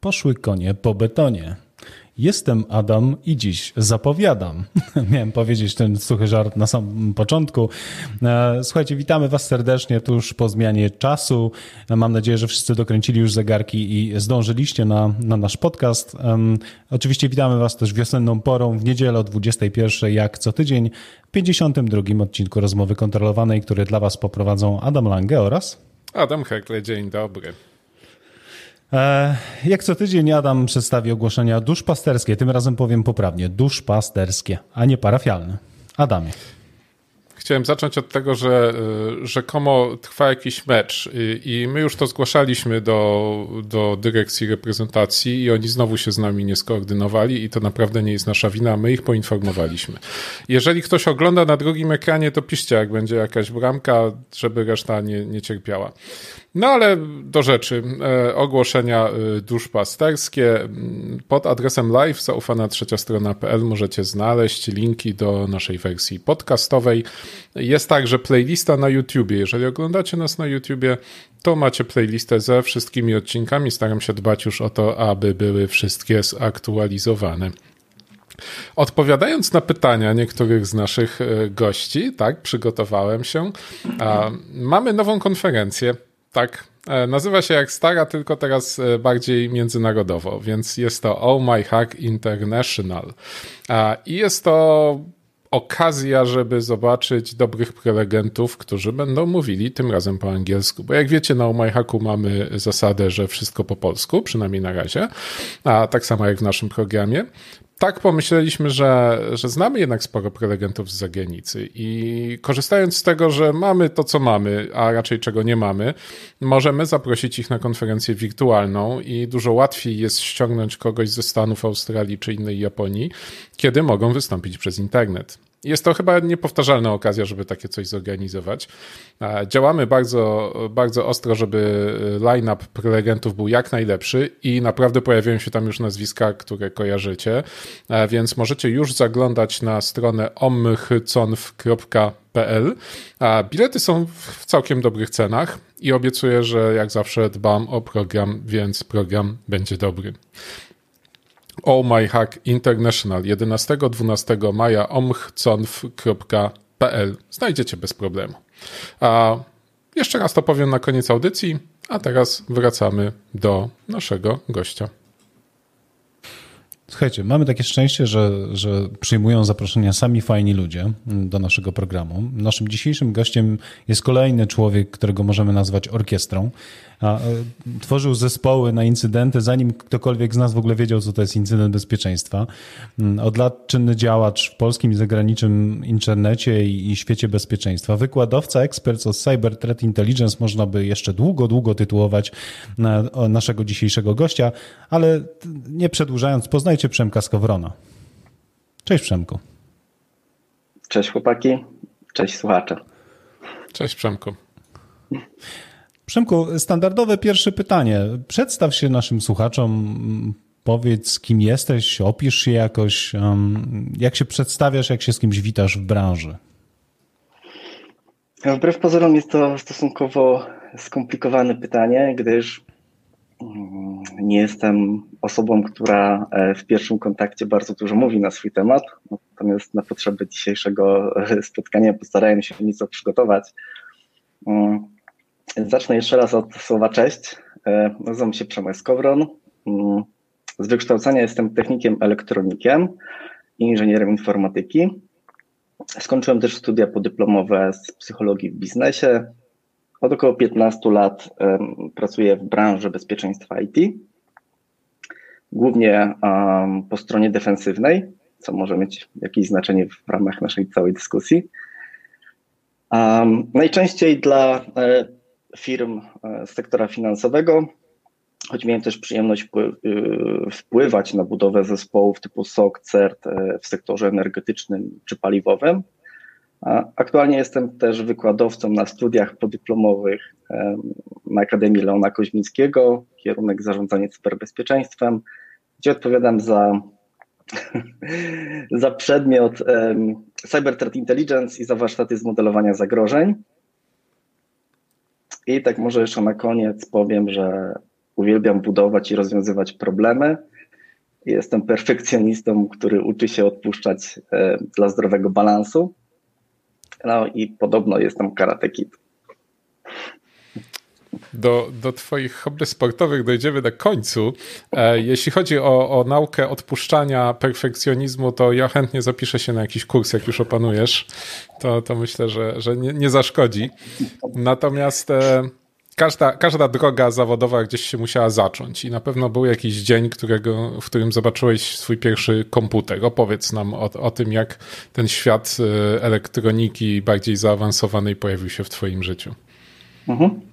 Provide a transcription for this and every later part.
Poszły konie po betonie. Jestem Adam i dziś zapowiadam. Miałem powiedzieć ten suchy żart na samym początku. E, słuchajcie, witamy Was serdecznie tuż po zmianie czasu. Mam nadzieję, że wszyscy dokręcili już zegarki i zdążyliście na, na nasz podcast. Oczywiście witamy Was też wiosenną porą w niedzielę o 21, jak co tydzień, w 52 odcinku rozmowy kontrolowanej, który dla Was poprowadzą Adam Lange oraz Adam Hekle. Dzień dobry. E, jak co tydzień Adam przedstawi ogłoszenia duszpasterskie. Tym razem powiem poprawnie, duszpasterskie, a nie parafialne. Adamie. Chciałem zacząć od tego, że y, rzekomo trwa jakiś mecz i my już to zgłaszaliśmy do, do dyrekcji reprezentacji i oni znowu się z nami nie skoordynowali i to naprawdę nie jest nasza wina, my ich poinformowaliśmy. Jeżeli ktoś ogląda na drugim ekranie, to piszcie, jak będzie jakaś bramka, żeby reszta nie, nie cierpiała. No ale do rzeczy. E, ogłoszenia e, duszpasterskie. Pod adresem live zaufana trzecia strona.pl możecie znaleźć linki do naszej wersji podcastowej. Jest także playlista na YouTubie. Jeżeli oglądacie nas na YouTubie, to macie playlistę ze wszystkimi odcinkami. Staram się dbać już o to, aby były wszystkie zaktualizowane. Odpowiadając na pytania niektórych z naszych e, gości, tak, przygotowałem się. Mamy nową konferencję tak. E, nazywa się jak stara, tylko teraz e, bardziej międzynarodowo, więc jest to Oh My Hack International. I jest to okazja, żeby zobaczyć dobrych prelegentów, którzy będą mówili tym razem po angielsku. Bo jak wiecie, na Oh My Hacku mamy zasadę, że wszystko po polsku, przynajmniej na razie, a tak samo jak w naszym programie tak pomyśleliśmy, że, że znamy jednak sporo prelegentów z zagranicy i korzystając z tego, że mamy to, co mamy, a raczej czego nie mamy, możemy zaprosić ich na konferencję wirtualną i dużo łatwiej jest ściągnąć kogoś ze Stanów, Australii czy innej Japonii, kiedy mogą wystąpić przez internet. Jest to chyba niepowtarzalna okazja, żeby takie coś zorganizować. Działamy bardzo, bardzo ostro, żeby line-up prelegentów był jak najlepszy i naprawdę pojawiają się tam już nazwiska, które kojarzycie, więc możecie już zaglądać na stronę omychconf.pl. Bilety są w całkiem dobrych cenach i obiecuję, że jak zawsze dbam o program, więc program będzie dobry. Oh My Hack International 11-12 maja omchconf.pl znajdziecie bez problemu. A jeszcze raz to powiem na koniec audycji, a teraz wracamy do naszego gościa. Słuchajcie, mamy takie szczęście, że, że przyjmują zaproszenia sami fajni ludzie do naszego programu. Naszym dzisiejszym gościem jest kolejny człowiek, którego możemy nazwać orkiestrą. A, e, tworzył zespoły na incydenty, zanim ktokolwiek z nas w ogóle wiedział, co to jest incydent bezpieczeństwa. Mm, od lat czynny działacz w polskim i zagranicznym internecie i, i świecie bezpieczeństwa. Wykładowca, ekspert od Cyber Threat Intelligence, można by jeszcze długo, długo tytułować na, naszego dzisiejszego gościa, ale nie przedłużając, poznajcie Przemka Skowrona. Cześć Przemku. Cześć chłopaki, cześć słuchacze. Cześć Przemku. Przemku, standardowe pierwsze pytanie. Przedstaw się naszym słuchaczom, powiedz kim jesteś, opisz się jakoś, jak się przedstawiasz, jak się z kimś witasz w branży. Wbrew pozorom jest to stosunkowo skomplikowane pytanie, gdyż mm, nie jestem osobą, która e, w pierwszym kontakcie bardzo dużo mówi na swój temat, natomiast na potrzeby dzisiejszego spotkania postarałem się nieco przygotować. Zacznę jeszcze raz od słowa cześć. E, nazywam się Przemek Skowron. Mm, z wykształcenia jestem technikiem elektronikiem i inżynierem informatyki. Skończyłem też studia podyplomowe z psychologii w biznesie. Od około 15 lat pracuję w branży bezpieczeństwa IT. Głównie po stronie defensywnej, co może mieć jakieś znaczenie w ramach naszej całej dyskusji. najczęściej dla e, firm e, sektora finansowego, choć miałem też przyjemność y, wpływać na budowę zespołów typu SOC, CERT e, w sektorze energetycznym czy paliwowym. Aktualnie jestem też wykładowcą na studiach podyplomowych na Akademii Leona Koźmińskiego, kierunek zarządzanie cyberbezpieczeństwem, gdzie odpowiadam za, za przedmiot Cyber Threat Intelligence i za warsztaty z modelowania zagrożeń. I tak może jeszcze na koniec powiem, że uwielbiam budować i rozwiązywać problemy. Jestem perfekcjonistą, który uczy się odpuszczać e, dla zdrowego balansu. No i podobno jestem karate kid. Do, do Twoich hobby sportowych dojdziemy na końcu. E, jeśli chodzi o, o naukę odpuszczania perfekcjonizmu, to ja chętnie zapiszę się na jakiś kurs, jak już opanujesz. To, to myślę, że, że nie, nie zaszkodzi. Natomiast e, każda, każda droga zawodowa gdzieś się musiała zacząć i na pewno był jakiś dzień, którego, w którym zobaczyłeś swój pierwszy komputer. Opowiedz nam o, o tym, jak ten świat e, elektroniki bardziej zaawansowanej pojawił się w Twoim życiu. Mhm.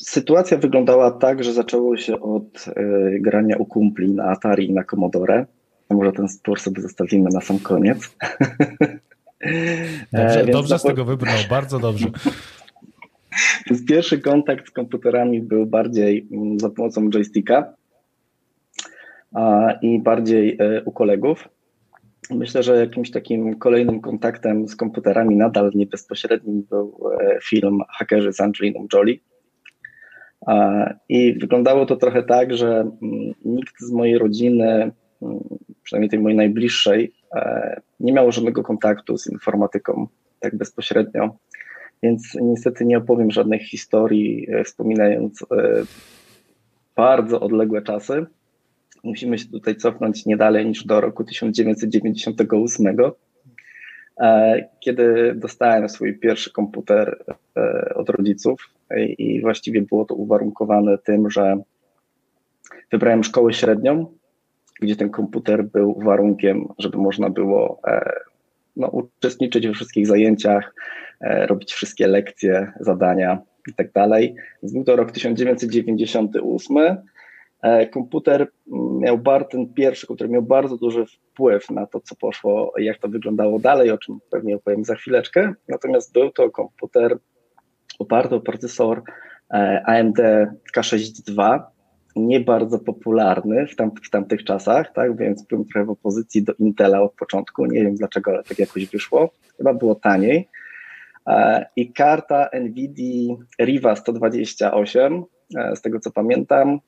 Sytuacja wyglądała tak, że zaczęło się od e, grania u kumpli na Atari i na Commodore. Może ten spór sobie zostawimy na sam koniec. Dobrze, e, dobrze z tego wybrnął, bardzo dobrze. Więc pierwszy kontakt z komputerami był bardziej mm, za pomocą joysticka i bardziej e, u kolegów. Myślę, że jakimś takim kolejnym kontaktem z komputerami nadal nie bezpośrednim był e, film Hakerzy z Angeliną Jolie. I wyglądało to trochę tak, że mm, nikt z mojej rodziny, mm, przynajmniej tej mojej najbliższej, e, nie miał żadnego kontaktu z informatyką tak bezpośrednio. Więc niestety nie opowiem żadnych historii, e, wspominając bardzo odległe czasy musimy się tutaj cofnąć nie dalej niż do roku 1998, e, kiedy dostałem swój pierwszy komputer e, od rodziców i właściwie było to uwarunkowane tym, że wybrałem szkołę średnią, gdzie ten komputer był warunkiem, żeby można było e, no, uczestniczyć we wszystkich zajęciach, robić wszystkie lekcje, zadania i tak. Był to rok 1998 E, komputer miał bar, ten pierwszy komputer miał bardzo duży wpływ na to, co poszło, jak to wyglądało dalej, o czym pewnie opowiem za chwileczkę. Natomiast był to komputer oparty o procesor e, AMD K6 nie bardzo popularny w, tam, w tamtych czasach, tak, więc byłem trochę w opozycji do Intela od początku, nie wiem dlaczego, ale tak jakoś wyszło, chyba było taniej. E, I karta NVIDIA Riva 128, z tego co pamiętam,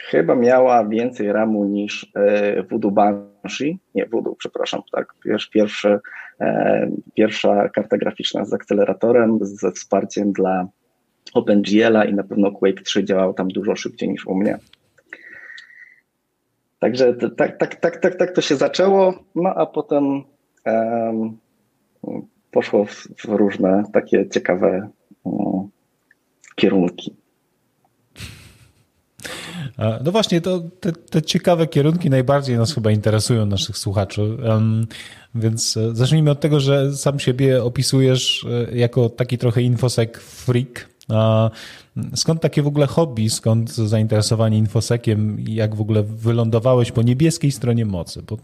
chyba miała więcej RAMu niż e, Voodoo Banshee, nie Voodoo, przepraszam, tak, pierwszy, e, pierwsza karta graficzna z akceleratorem, ze wsparciem dla OpenGL-a i na pewno Quake 3 działał tam dużo szybciej niż u mnie. Także tak, tak, tak, tak, tak to się zaczęło, no a potem um, poszło w, w, różne takie ciekawe um, kierunki. No właśnie, to te, te, ciekawe kierunki najbardziej nas chyba interesują, naszych słuchaczy. Więc e, zacznijmy od tego, że sam siebie opisujesz e, jako taki trochę infosek freak. Skąd takie w ogóle hobby, skąd zainteresowanie infosekiem i jak w ogóle wylądowałeś po niebieskiej stronie mocy? Bo,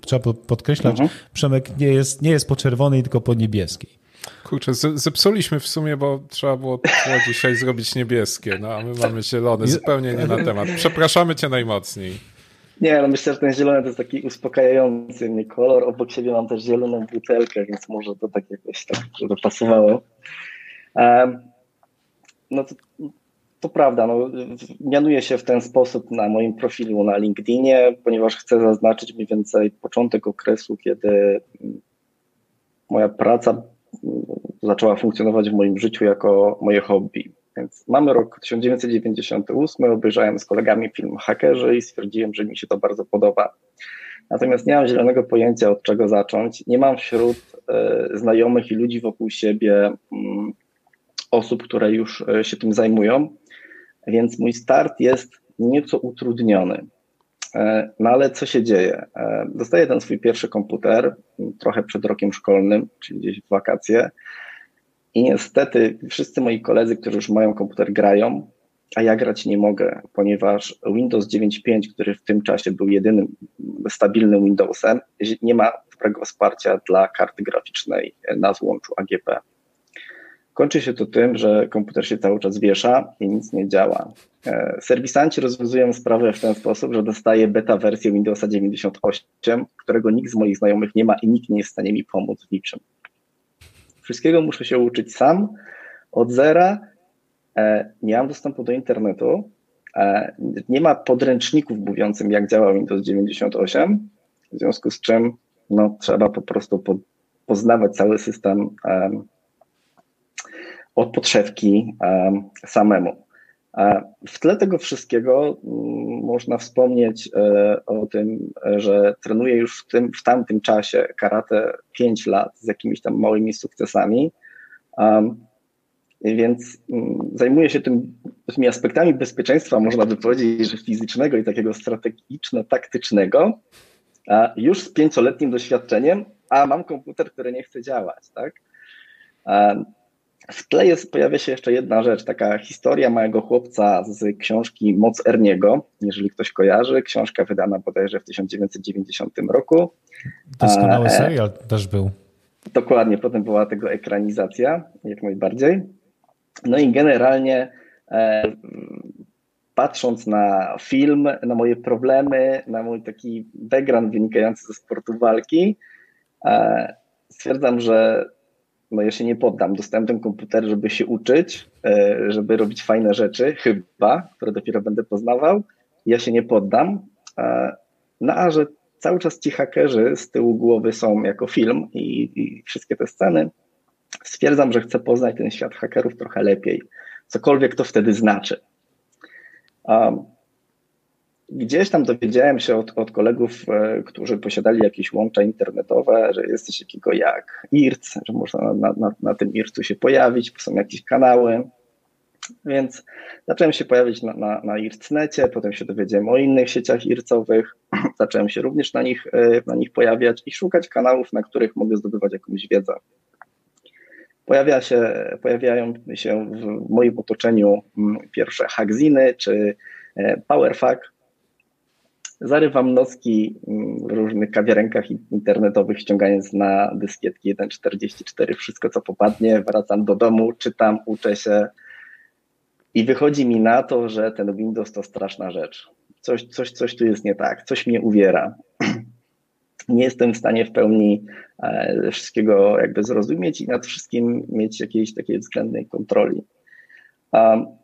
trzeba podkreślać, mhm. Przemek nie jest, nie jest po czerwonej, tylko po niebieskiej. Kurczę, zepsuliśmy w sumie, bo trzeba było, było dzisiaj zrobić niebieskie, no a my mamy zielone, zupełnie nie na temat. Przepraszamy cię najmocniej. Nie, no myślę, że ten zielony to jest taki uspokajający mnie kolor. Obok siebie mam też zieloną butelkę, więc może to tak jakoś tak, żeby pasowało. Um, no to, to prawda, no, mianuję się w ten sposób na moim profilu na LinkedInie, ponieważ chcę zaznaczyć mniej więcej początek okresu, kiedy moja praca zaczęła funkcjonować w moim życiu jako moje hobby. Więc mamy rok 1998, obejrzałem z kolegami film Hakerzy i stwierdziłem, że mi się to bardzo podoba. Natomiast nie mam zielonego pojęcia, od czego zacząć. Nie mam wśród e, znajomych i ludzi wokół siebie mm, osób, które już e, się tym zajmują, więc mój start jest nieco utrudniony. E, no ale co się dzieje? E, dostaję ten swój pierwszy komputer trochę przed rokiem szkolnym, czyli gdzieś w wakacje. I niestety wszyscy moi koledzy, którzy już mają komputer, grają, a ja grać nie mogę, ponieważ Windows 9.5, który w tym czasie był jedynym stabilnym Windowsem, nie ma dobrego wsparcia dla karty graficznej na złączu AGP. Kończy się to tym, że komputer się cały czas wiesza i nic nie działa. E, serwisanci rozwiązują sprawę w ten sposób, że dostaję beta wersję Windowsa 98, którego nikt z moich znajomych nie ma i nikt nie jest w stanie mi pomóc w niczym. Wszystkiego muszę się uczyć sam, od zera nie mam dostępu do internetu, nie ma podręczników mówiącym, jak działa Windows 98, w związku z czym no, trzeba po prostu poznawać cały system od podszewki samemu. W tle tego wszystkiego mm, można wspomnieć e, o tym, że trenuję już w, tym, w tamtym czasie karate 5 lat z jakimiś tam małymi sukcesami. Więc mm, zajmuję się tym, tymi aspektami bezpieczeństwa, można by powiedzieć, że fizycznego i takiego strategiczno-taktycznego, już z pięcioletnim doświadczeniem, a mam komputer, który nie chce działać. Tak? W tle jest, pojawia się jeszcze jedna rzecz, taka historia małego chłopca z książki Moc Erniego, jeżeli ktoś kojarzy. Książka wydana bodajże w 1990 roku. Doskonały e, serial też był. Dokładnie, potem była tego ekranizacja, jak najbardziej. No i generalnie e, patrząc na film, na moje problemy, na mój taki background wynikający ze sportu walki, e, stwierdzam, że no ja się nie poddam. Dostałem ten komputer, żeby się uczyć, e, żeby robić fajne rzeczy, chyba, które dopiero będę poznawał. Ja się nie poddam. E, no a że cały czas ci hakerzy z tyłu głowy są jako film i, i wszystkie te sceny, stwierdzam, że chcę poznać ten świat hakerów trochę lepiej. Cokolwiek to wtedy znaczy. Gdzieś tam dowiedziałem się od, od kolegów, e, którzy posiadali jakieś łącza internetowe, że jest coś takiego jak IRC, że można na, na, na tym IRC-u się pojawić, są jakieś kanały. Więc zacząłem się pojawić na, na, na IRC-necie, potem się dowiedziałem o innych sieciach IRC-owych, zacząłem się również na nich, e, na nich pojawiać i szukać kanałów, na których mogę zdobywać jakąś wiedzę. Pojawia się, pojawiają się w moim otoczeniu mm, pierwsze hackziny czy e, PowerFac, Zarywam nocki w różnych kawiarenkach internetowych, ściągając na dyskietki 1.44 wszystko, co popadnie. Wracam do domu, czytam, uczę się i wychodzi mi na to, że ten Windows to straszna rzecz. Coś, coś, coś tu jest nie tak, coś mnie uwiera. Nie jestem w stanie w pełni e, wszystkiego jakby zrozumieć i nad wszystkim mieć jakiejś takiej względnej kontroli.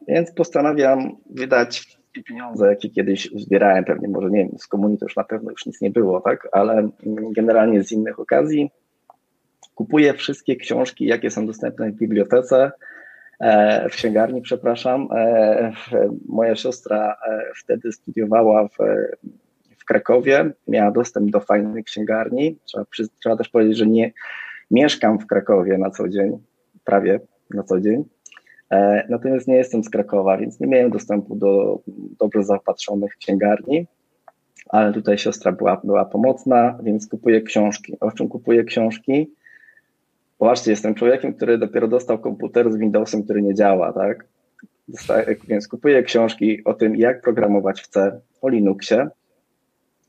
Więc postanawiam wydać pieniądze, jakie kiedyś zbierałem, pewnie może nie wiem, z komunii to już na pewno już nic nie było, tak, ale generalnie z innych okazji kupuję wszystkie książki, jakie są dostępne w bibliotece, e, w księgarni, przepraszam. E, moja siostra e, wtedy studiowała w, w Krakowie, miała dostęp do fajnej księgarni. Trzeba, trzeba też powiedzieć, że nie mieszkam w Krakowie na co dzień, prawie na co dzień. E, natomiast nie jestem z Krakowa, więc nie miałem dostępu do dobrze zaopatrzonych księgarni, ale tutaj siostra była, była pomocna, więc kupuję książki. O czym kupuję książki? Właśnie, jestem człowiekiem, który dopiero dostał komputer z Windowsem, który nie działa, tak? Więc kupuję książki o tym, jak programować w C, o Linuxie,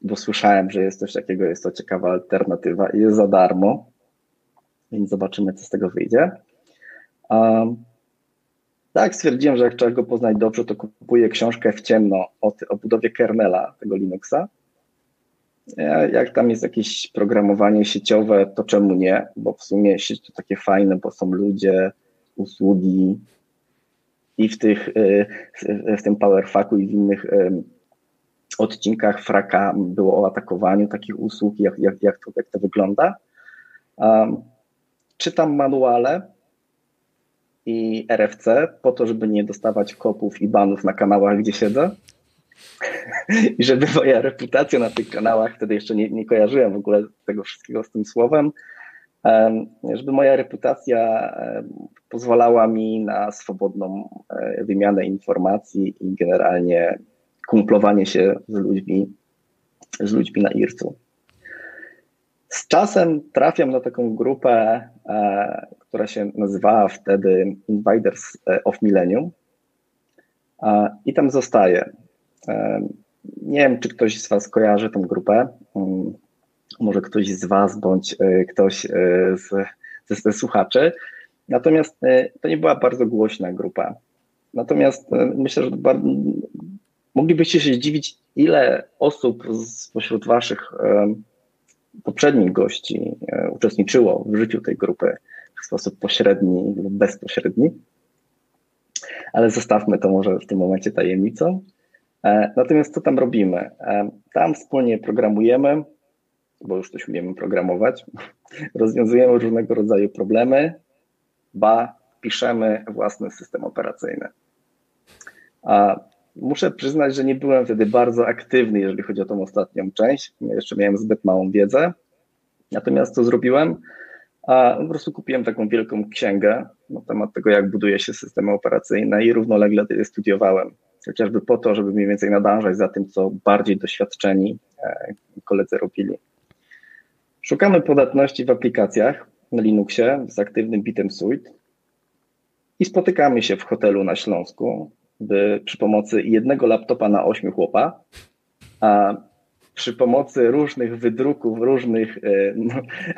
bo słyszałem, że jest coś takiego, jest to ciekawa alternatywa i jest za darmo, więc zobaczymy, co z tego wyjdzie. Um, tak, stwierdziłem, że jak trzeba go poznać dobrze, to kupuję książkę w ciemno o, o budowie kernela tego Linuxa. Jak tam jest jakieś programowanie sieciowe, to czemu nie? Bo w sumie sieć to takie fajne, bo są ludzie, usługi i w, tych, y, w tym PowerFacu i w innych odcinkach Fraka było o atakowaniu takich usług, jak, jak, jak, to, jak to wygląda. Um, czytam manuale, i RFC po to, żeby nie dostawać kopów i banów na kanałach, gdzie siedzę. I żeby moja reputacja na tych kanałach, wtedy jeszcze nie, nie kojarzyłem w ogóle tego wszystkiego z tym słowem, żeby moja reputacja pozwalała mi na swobodną e, wymianę informacji i generalnie kumplowanie się z ludźmi, z ludźmi na IRC-u. Z czasem trafiam na taką grupę, e, która się nazywała wtedy Invaders e, of Millennium i tam zostaję. E, nie wiem, czy ktoś z Was kojarzy tą grupę. Mm, może ktoś z Was, bądź ktoś z, z, ze słuchaczy. Natomiast to nie była bardzo głośna grupa. Natomiast myślę, że moglibyście się zdziwić, ile osób spośród Waszych poprzednich gości e, uczestniczyło w życiu tej grupy w sposób pośredni lub bezpośredni. ale zostawmy to może w tym momencie tajemnicą. E, natomiast co tam robimy? E, tam wspólnie programujemy, bo już coś umiemy programować, rozwiązujemy różnego rodzaju problemy, ba, piszemy własny system operacyjny. Muszę przyznać, że nie byłem wtedy bardzo aktywny, jeżeli chodzi o tą ostatnią część. Jeszcze miałem zbyt małą wiedzę. Natomiast co zrobiłem? A po prostu kupiłem taką wielką księgę na temat tego, jak buduje się systemy operacyjne i równolegle studiowałem. Chociażby po to, żeby mniej więcej nadążać za tym, co bardziej doświadczeni e, koledzy robili. Szukamy podatności w aplikacjach na Linuxie z aktywnym bitem suite i spotykamy się w hotelu na Śląsku by przy pomocy jednego laptopa na ośmiu chłopa, a przy pomocy różnych wydruków, różnych no,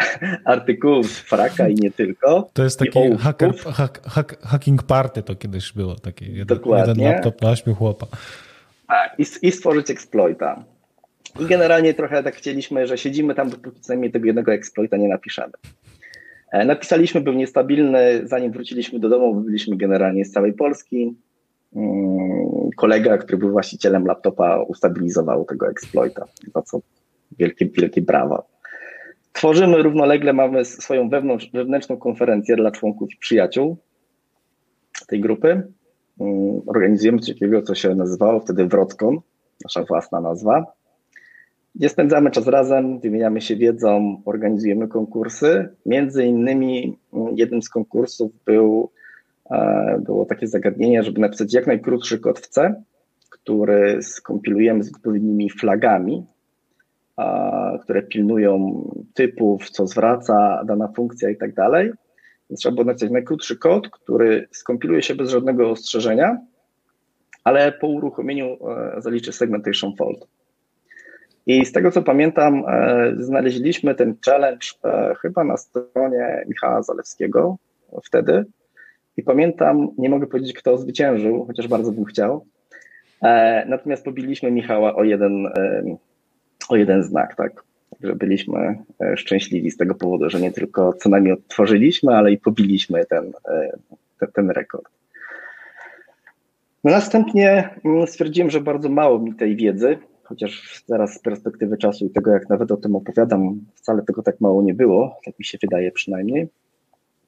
artykułów z fraka i nie tylko. To jest taki hacker, hack, hack, hacking party to kiedyś było, taki jeden, Dokładnie. jeden laptop na ośmiu chłopa. Tak, i, i stworzyć exploita. I generalnie trochę tak chcieliśmy, że siedzimy tam, dopóki co najmniej tego jednego exploita nie napiszemy. E, napisaliśmy, był niestabilny, zanim wróciliśmy do domu, byliśmy generalnie z całej Polski. Mm, kolega, który był właścicielem laptopa, ustabilizował tego exploita, za co wielkie, wielkie brawa. Tworzymy równolegle, mamy swoją wewnętrzną konferencję dla członków i przyjaciół tej grupy. Mm, organizujemy coś takiego, co się nazywało wtedy Wrockon, nasza własna nazwa, gdzie spędzamy czas razem, wymieniamy się wiedzą, organizujemy konkursy. Między innymi mm, jednym z konkursów był było takie zagadnienie, żeby napisać jak najkrótszy kod w C, który skompilujemy z odpowiednimi flagami, które pilnują typów, co zwraca dana funkcja i tak dalej. Trzeba było napisać najkrótszy kod, który skompiluje się bez żadnego ostrzeżenia, ale po uruchomieniu e, zaliczy segmentation fault. I z tego co pamiętam, e, znaleźliśmy ten challenge chyba na stronie Michała Zalewskiego wtedy. I pamiętam, nie mogę powiedzieć, kto zwyciężył, chociaż bardzo bym chciał. E, natomiast pobiliśmy Michała o jeden, e, o jeden znak, tak. Że byliśmy e, szczęśliwi z tego powodu, że nie tylko co najmniej odtworzyliśmy, ale i pobiliśmy ten, ten, ten rekord. No następnie mm, stwierdziłem, że bardzo mało mi tej wiedzy, chociaż teraz z perspektywy czasu i tego, jak nawet o tym opowiadam, wcale tego tak mało nie było, tak mi się wydaje przynajmniej.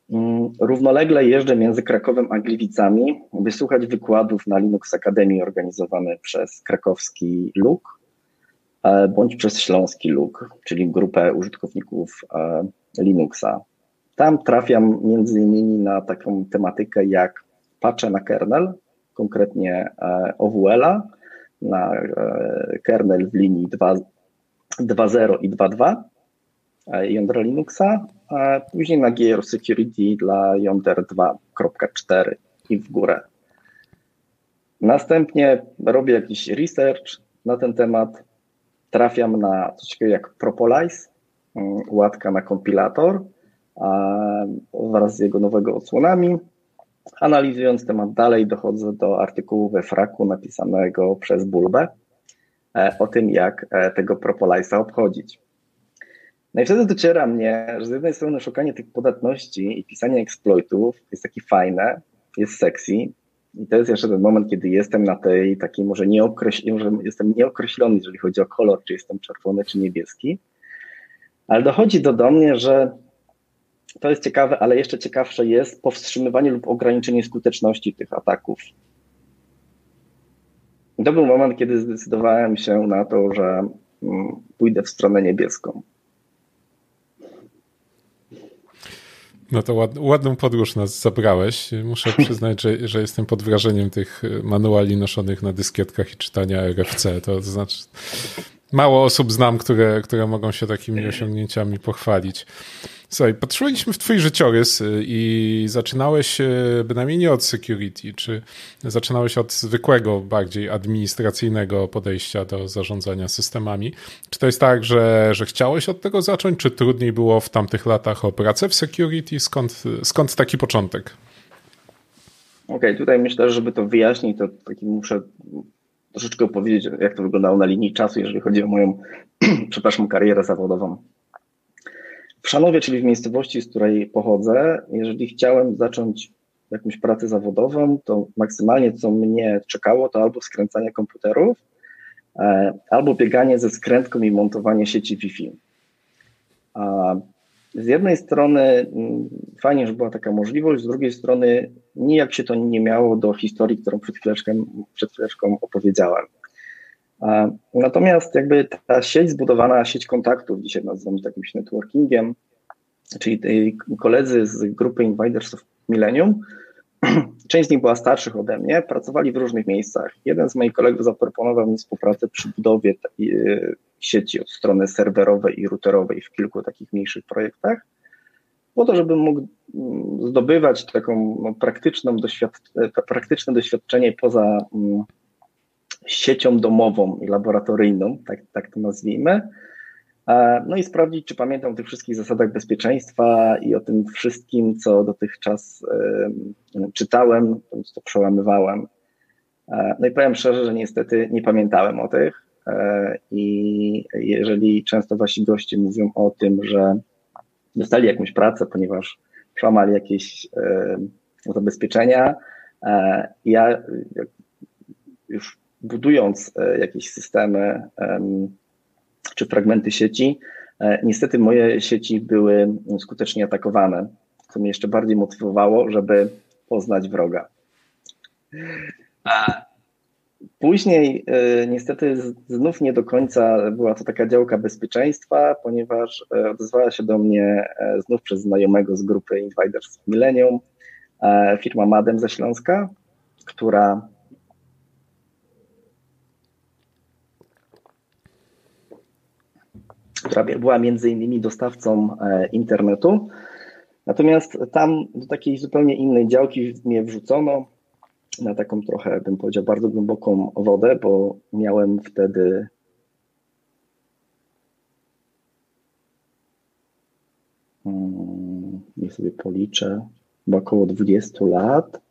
Mm, równolegle jeżdżę między Krakowem a Gliwicami, by słuchać wykładów na Linux Akademii organizowane przez krakowski LUK e, bądź przez śląski LUK, czyli grupę użytkowników e, Linuxa. Tam trafiam między innymi na taką tematykę jak patche na kernel, konkretnie e, OWL-a, na kernel w linii 2.0 i 2.2 jądra Linuxa, później na Gear Security dla Yonder 2.4 i w górę. Następnie robię jakiś research na ten temat, trafiam na coś takiego jak Propolize, mm, łatka na kompilator wraz z jego nowego odsłonami. Analizując temat dalej, dochodzę do artykułu we fraku napisanego przez Bulbę e, o tym, jak e, tego Propolize'a obchodzić. No i wtedy dociera mnie, że z jednej strony szukanie tych podatności i pisanie exploitów jest takie fajne, jest sexy. I to jest jeszcze ten moment, kiedy jestem na tej takiej może nieokreślonej, może jestem nieokreślony, jeżeli chodzi o kolor, czy jestem czerwony, czy niebieski. Ale dochodzi do, do mnie, że to jest ciekawe, ale jeszcze ciekawsze jest powstrzymywanie lub ograniczenie skuteczności tych ataków. I to był moment, kiedy zdecydowałem się na to, że mm, pójdę w stronę niebieską. No to ład, ładną podróż nas zabrałeś. Muszę przyznać, że, że jestem pod wrażeniem tych manuali noszonych na dyskietkach i czytania RFC. To, to znaczy, mało osób znam, które, które mogą się takimi osiągnięciami pochwalić. Słuchaj, patrzyliśmy w twój życiorys y, i zaczynałeś y, bynajmniej nie od security, czy zaczynałeś od zwykłego, bardziej administracyjnego podejścia do zarządzania systemami. Czy to jest tak, że, że chciałeś od tego zacząć, czy trudniej było w tamtych latach o pracę w security? Skąd, skąd taki początek? Okej, okay, tutaj myślę, że żeby to wyjaśnić, to taki muszę troszeczkę opowiedzieć, jak to wyglądało na linii czasu, jeżeli chodzi o moją, przepraszam, karierę zawodową. W Szanowie, czyli w miejscowości, z której pochodzę, jeżeli chciałem zacząć jakąś pracę zawodową, to maksymalnie co mnie czekało, to albo skręcanie komputerów, e, albo bieganie ze skrętką i montowanie sieci Wi-Fi. Z jednej strony mm, fajnie, że była taka możliwość, z drugiej strony nijak się to nie miało do historii, którą przed chwileczką, przed chwileczką opowiedziałem. Natomiast jakby ta sieć zbudowana, sieć kontaktów, dzisiaj nazywamy to jakimś networkingiem, czyli koledzy z grupy Invaders of Millennium, część z nich była starszych ode mnie, pracowali w różnych miejscach. Jeden z moich kolegów zaproponował mi współpracę przy budowie sieci od strony serwerowej i routerowej w kilku takich mniejszych projektach, po to, żebym mógł mm, zdobywać taką no, praktyczną doświad- praktyczne doświadczenie poza mm, siecią domową i laboratoryjną, tak, tak to nazwijmy. E, no i sprawdzić, czy pamiętam o tych wszystkich zasadach bezpieczeństwa i o tym wszystkim, co dotychczas czytałem, co przełamywałem. E, no i powiem szczerze, że niestety nie pamiętałem o tych. E, I jeżeli często wasi goście mówią o tym, że dostali jakąś pracę, ponieważ przełamali jakieś zabezpieczenia, ja już budując e, jakieś systemy czy fragmenty sieci, e, niestety moje sieci były skutecznie atakowane, co mnie jeszcze bardziej motywowało, żeby poznać wroga. Później e, niestety znów nie do końca była to taka działka bezpieczeństwa, ponieważ odezwała się do mnie znów przez znajomego z grupy Invaders Millennium firma Madem ze Śląska, która która była między innymi dostawcą e, internetu. Natomiast tam do takiej zupełnie innej działki mnie wrzucono na taką trochę, bym powiedział, bardzo głęboką wodę, bo miałem wtedy hmm, niech sobie policzę, bo około 20 lat.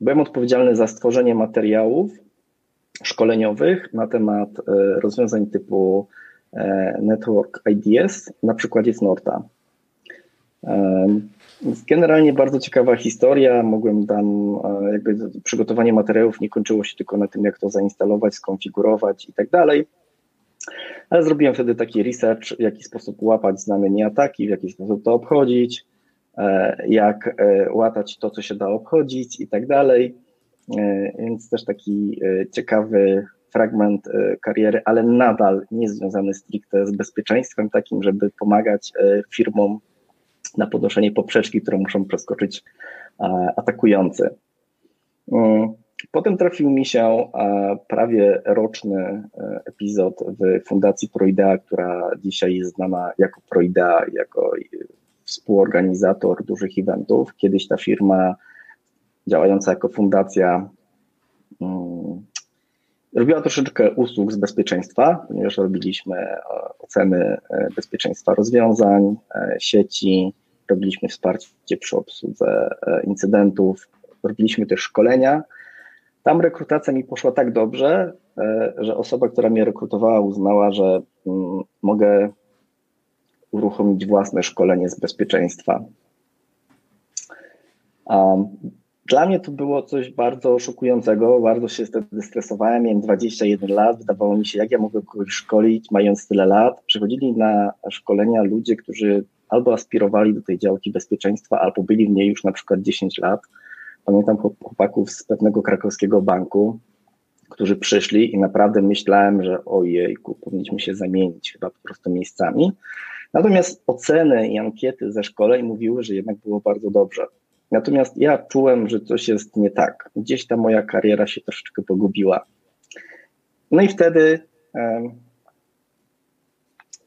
Byłem odpowiedzialny za stworzenie materiałów szkoleniowych na temat e, rozwiązań typu e, Network IDS na przykładzie Snorta. E, generalnie bardzo ciekawa historia. Mogłem tam, jakby przygotowanie materiałów nie kończyło się tylko na tym, jak to zainstalować, skonfigurować i tak dalej. Ale zrobiłem wtedy taki research, w jaki sposób łapać znane nieataki, w jaki sposób to obchodzić, jak łatać to, co się da obchodzić i tak dalej. E, więc też taki e, ciekawy fragment e, kariery, ale nadal nie związany stricte z bezpieczeństwem, takim, żeby pomagać firmom na podnoszenie poprzeczki, które muszą przeskoczyć atakujący. Mm, potem trafił mi się prawie roczny epizod w Fundacji Proidea, która dzisiaj jest znana jako Proidea, jako współorganizator dużych eventów. Kiedyś ta firma działająca jako fundacja, mm, robiła troszeczkę usług z bezpieczeństwa, ponieważ robiliśmy e, oceny e, bezpieczeństwa rozwiązań, e, sieci, robiliśmy wsparcie przy obsłudze incydentów, robiliśmy też szkolenia. Tam rekrutacja mi poszła tak dobrze, że osoba, która mnie rekrutowała, uznała, że mm, mogę uruchomić własne szkolenie z bezpieczeństwa. Dla mnie to było coś bardzo szokującego, bardzo się wtedy stresowałem, miałem 21 lat, wydawało mi się, jak ja mogę kogoś szkolić, mając tyle lat. Przychodzili na szkolenia ludzie, którzy albo aspirowali do tej działki bezpieczeństwa, albo byli w niej już na przykład 10 lat. Pamiętam chłopaków z pewnego krakowskiego banku, którzy przyszli i naprawdę myślałem, że ojejku, powinniśmy się zamienić chyba po prostu miejscami. Natomiast oceny i ankiety ze szkoleń mówiły, że jednak było bardzo dobrze. Natomiast ja czułem, że coś jest nie tak. Gdzieś ta moja kariera się troszeczkę pogubiła. No i wtedy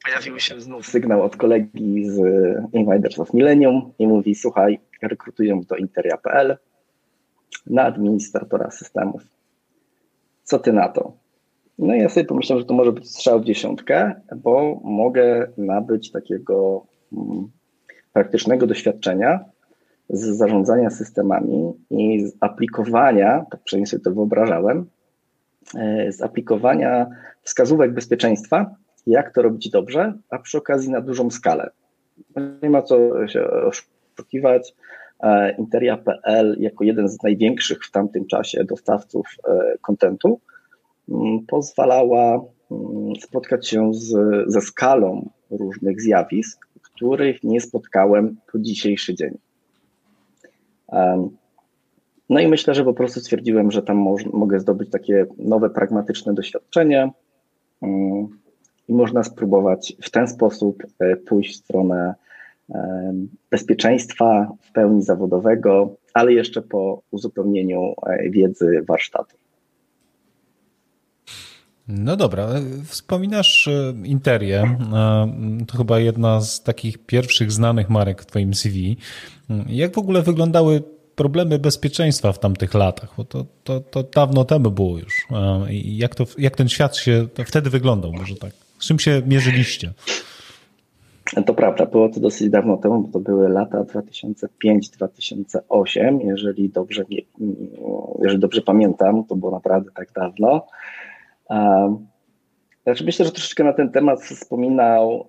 pojawił się znów sygnał od kolegi z Invaders of Millennium i mówi: Słuchaj, rekrutuję do Interia.pl na administratora systemów. Co ty na to? No i ja sobie pomyślałem, że to może być strzał w dziesiątkę, bo mogę nabyć takiego mm, praktycznego doświadczenia z zarządzania systemami i z aplikowania, tak przynajmniej sobie to wyobrażałem, e, z aplikowania wskazówek bezpieczeństwa, jak to robić dobrze, a przy okazji na dużą skalę. Nie ma co się oszukiwać. Interia.pl jako jeden z największych w tamtym czasie dostawców kontentu mm, pozwalała mm, spotkać się z, ze skalą różnych zjawisk, których nie spotkałem po dzisiejszy dzień. No i myślę, że po prostu stwierdziłem, że tam mogę zdobyć takie nowe, pragmatyczne doświadczenie mm, i można spróbować w ten sposób e, pójść w stronę bezpieczeństwa w pełni zawodowego, ale jeszcze po uzupełnieniu e, wiedzy warsztatu. No dobra, wspominasz e, Interię, to chyba jedna z takich pierwszych znanych marek w Twoim CV. Jak w ogóle wyglądały problemy bezpieczeństwa w tamtych latach? Bo to, to, to dawno temu było już. Jak, to, jak ten świat się wtedy wyglądał, może tak? Z czym się mierzyliście? To prawda, było to dosyć dawno temu, bo to były lata 2005-2008, jeżeli dobrze, jeżeli dobrze pamiętam, to było naprawdę tak dawno. Znaczy myślę, że troszeczkę na ten temat wspominał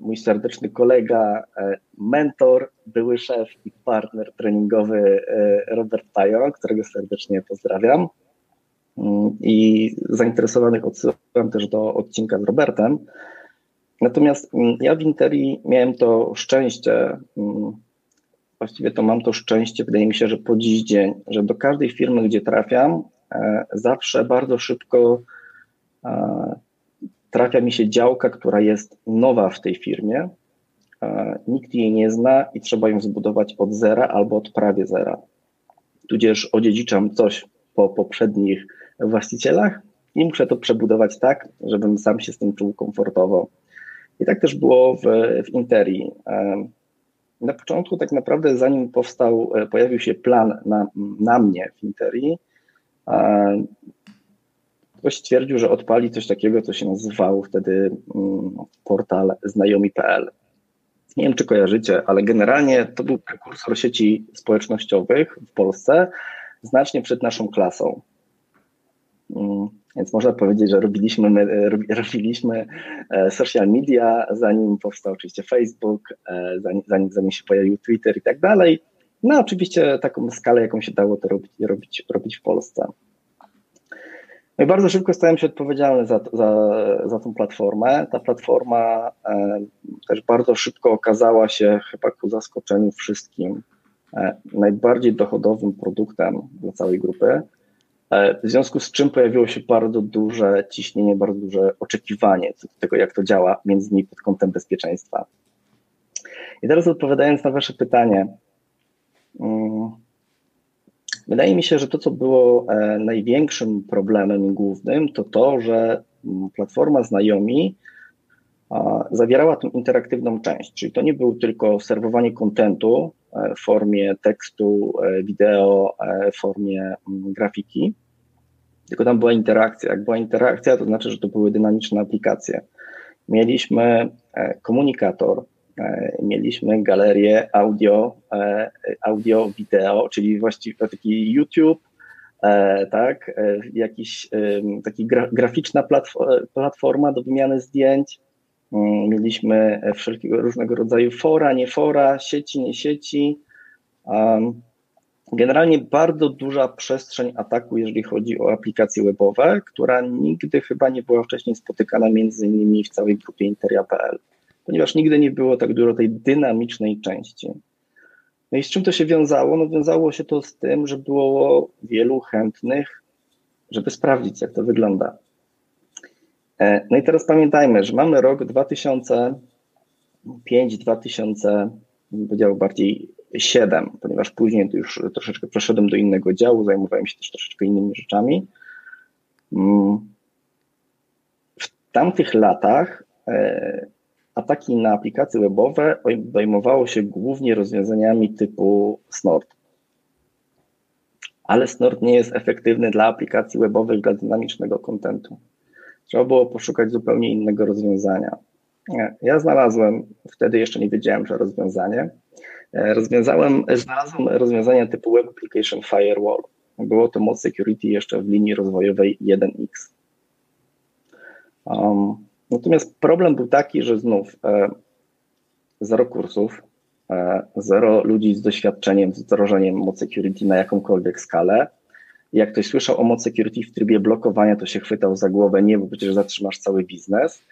mój serdeczny kolega, mentor, były szef i partner treningowy Robert Pajo, którego serdecznie pozdrawiam. Mm, I zainteresowanych odsyłam też do odcinka z Robertem. Natomiast mm, ja w Interi miałem to szczęście, mm, właściwie to mam to szczęście, wydaje mi się, że po dziś dzień, że do każdej firmy, gdzie trafiam, zawsze bardzo szybko trafia mi się działka, która jest nowa w tej firmie, nikt jej nie zna i trzeba ją zbudować od zera albo od prawie zera. Tudzież odziedziczam coś po poprzednich właścicielach i muszę to przebudować tak, żebym sam się z tym czuł komfortowo. I tak też było w, w Interii. Na początku tak naprawdę zanim powstał, pojawił się plan na, na mnie w Interii, Ktoś stwierdził, że odpali coś takiego, co się nazywał wtedy mm, portal znajomi.pl. Nie wiem, czy kojarzycie, ale generalnie to był prekursor sieci społecznościowych w Polsce znacznie przed naszą klasą. Mm, więc można powiedzieć, że robiliśmy, robiliśmy e, social media, zanim powstał oczywiście Facebook, e, zanim, zanim się pojawił Twitter i tak dalej. No oczywiście taką skalę, jaką się dało to robić, robić, robić w Polsce. No i bardzo szybko stałem się odpowiedzialny za, za, za tą platformę. Ta platforma e, też bardzo szybko okazała się, chyba ku zaskoczeniu wszystkim, e, najbardziej dochodowym produktem dla całej grupy. E, w związku z czym pojawiło się bardzo duże ciśnienie, bardzo duże oczekiwanie co do tego, jak to działa, między innymi pod kątem bezpieczeństwa. I teraz odpowiadając na Wasze pytanie, um, Wydaje mi się, że to, co było e, największym problemem głównym, to to, że mm, platforma znajomi zawierała tę interaktywną część, czyli to nie było tylko serwowanie kontentu e, w formie tekstu, e, wideo, w formie mm, grafiki, tylko tam była interakcja. Jak była interakcja, to znaczy, że to były dynamiczne aplikacje. Mieliśmy komunikator, E, mieliśmy galerię audio, e, audio, wideo, czyli właściwie taki YouTube, e, tak, jakiś taki gra, graficzna platforma do wymiany zdjęć. Mm, mieliśmy wszelkiego różnego rodzaju fora, nie fora, sieci, nie sieci. Generalnie bardzo duża przestrzeń ataku, jeżeli chodzi o aplikacje webowe, która nigdy chyba nie była wcześniej spotykana między innymi w całej grupie Interia.pl ponieważ nigdy nie było tak dużo tej dynamicznej części. No i z czym to się wiązało? No wiązało się to z tym, że było wielu chętnych, żeby sprawdzić, jak to wygląda. E, no i teraz pamiętajmy, że mamy rok 2005, 2000, powiedział bardziej 7, ponieważ później już troszeczkę przeszedłem do innego działu, zajmowałem się też troszeczkę innymi rzeczami. Mm. W tamtych latach e, ataki na aplikacje webowe obejmowało się głównie rozwiązaniami typu Snort. Ale Snort nie jest efektywny dla aplikacji webowych, dla dynamicznego kontentu. Trzeba było poszukać zupełnie innego rozwiązania. Ja znalazłem, wtedy jeszcze nie wiedziałem, że rozwiązanie. E, rozwiązałem, znalazłem rozwiązanie typu Web Application Firewall. Było to mod security jeszcze w linii rozwojowej 1x. Um, Natomiast problem był taki, że znów e, zero kursów, zero ludzi z doświadczeniem, z wdrożeniem mod security na jakąkolwiek skalę. Jak ktoś słyszał o mod security w trybie blokowania, to się chwytał za głowę, nie, bo przecież zatrzymasz cały biznes.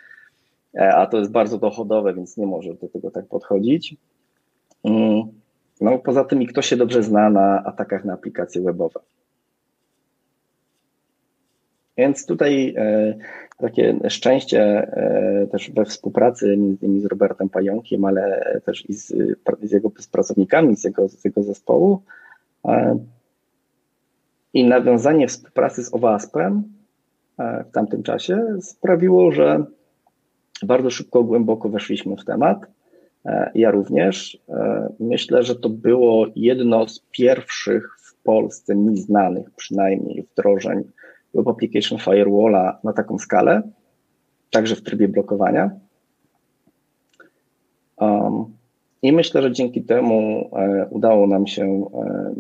A to jest bardzo dochodowe, więc nie może do tego tak podchodzić. Mm, no, poza tym, i kto się dobrze zna na atakach na aplikacje webowe. Więc tutaj e, takie szczęście e, też we współpracy między innymi z Robertem Pająkiem, ale też i z, z jego z pracownikami z jego, z jego zespołu e, i nawiązanie współpracy z OWASP-em w tamtym czasie sprawiło, że bardzo szybko, głęboko weszliśmy w temat. Ja również. Myślę, że to było jedno z pierwszych w Polsce mi znanych przynajmniej wdrożeń Web Application Firewalla na taką skalę, także w trybie blokowania. Um, I myślę, że dzięki temu e, udało nam się e,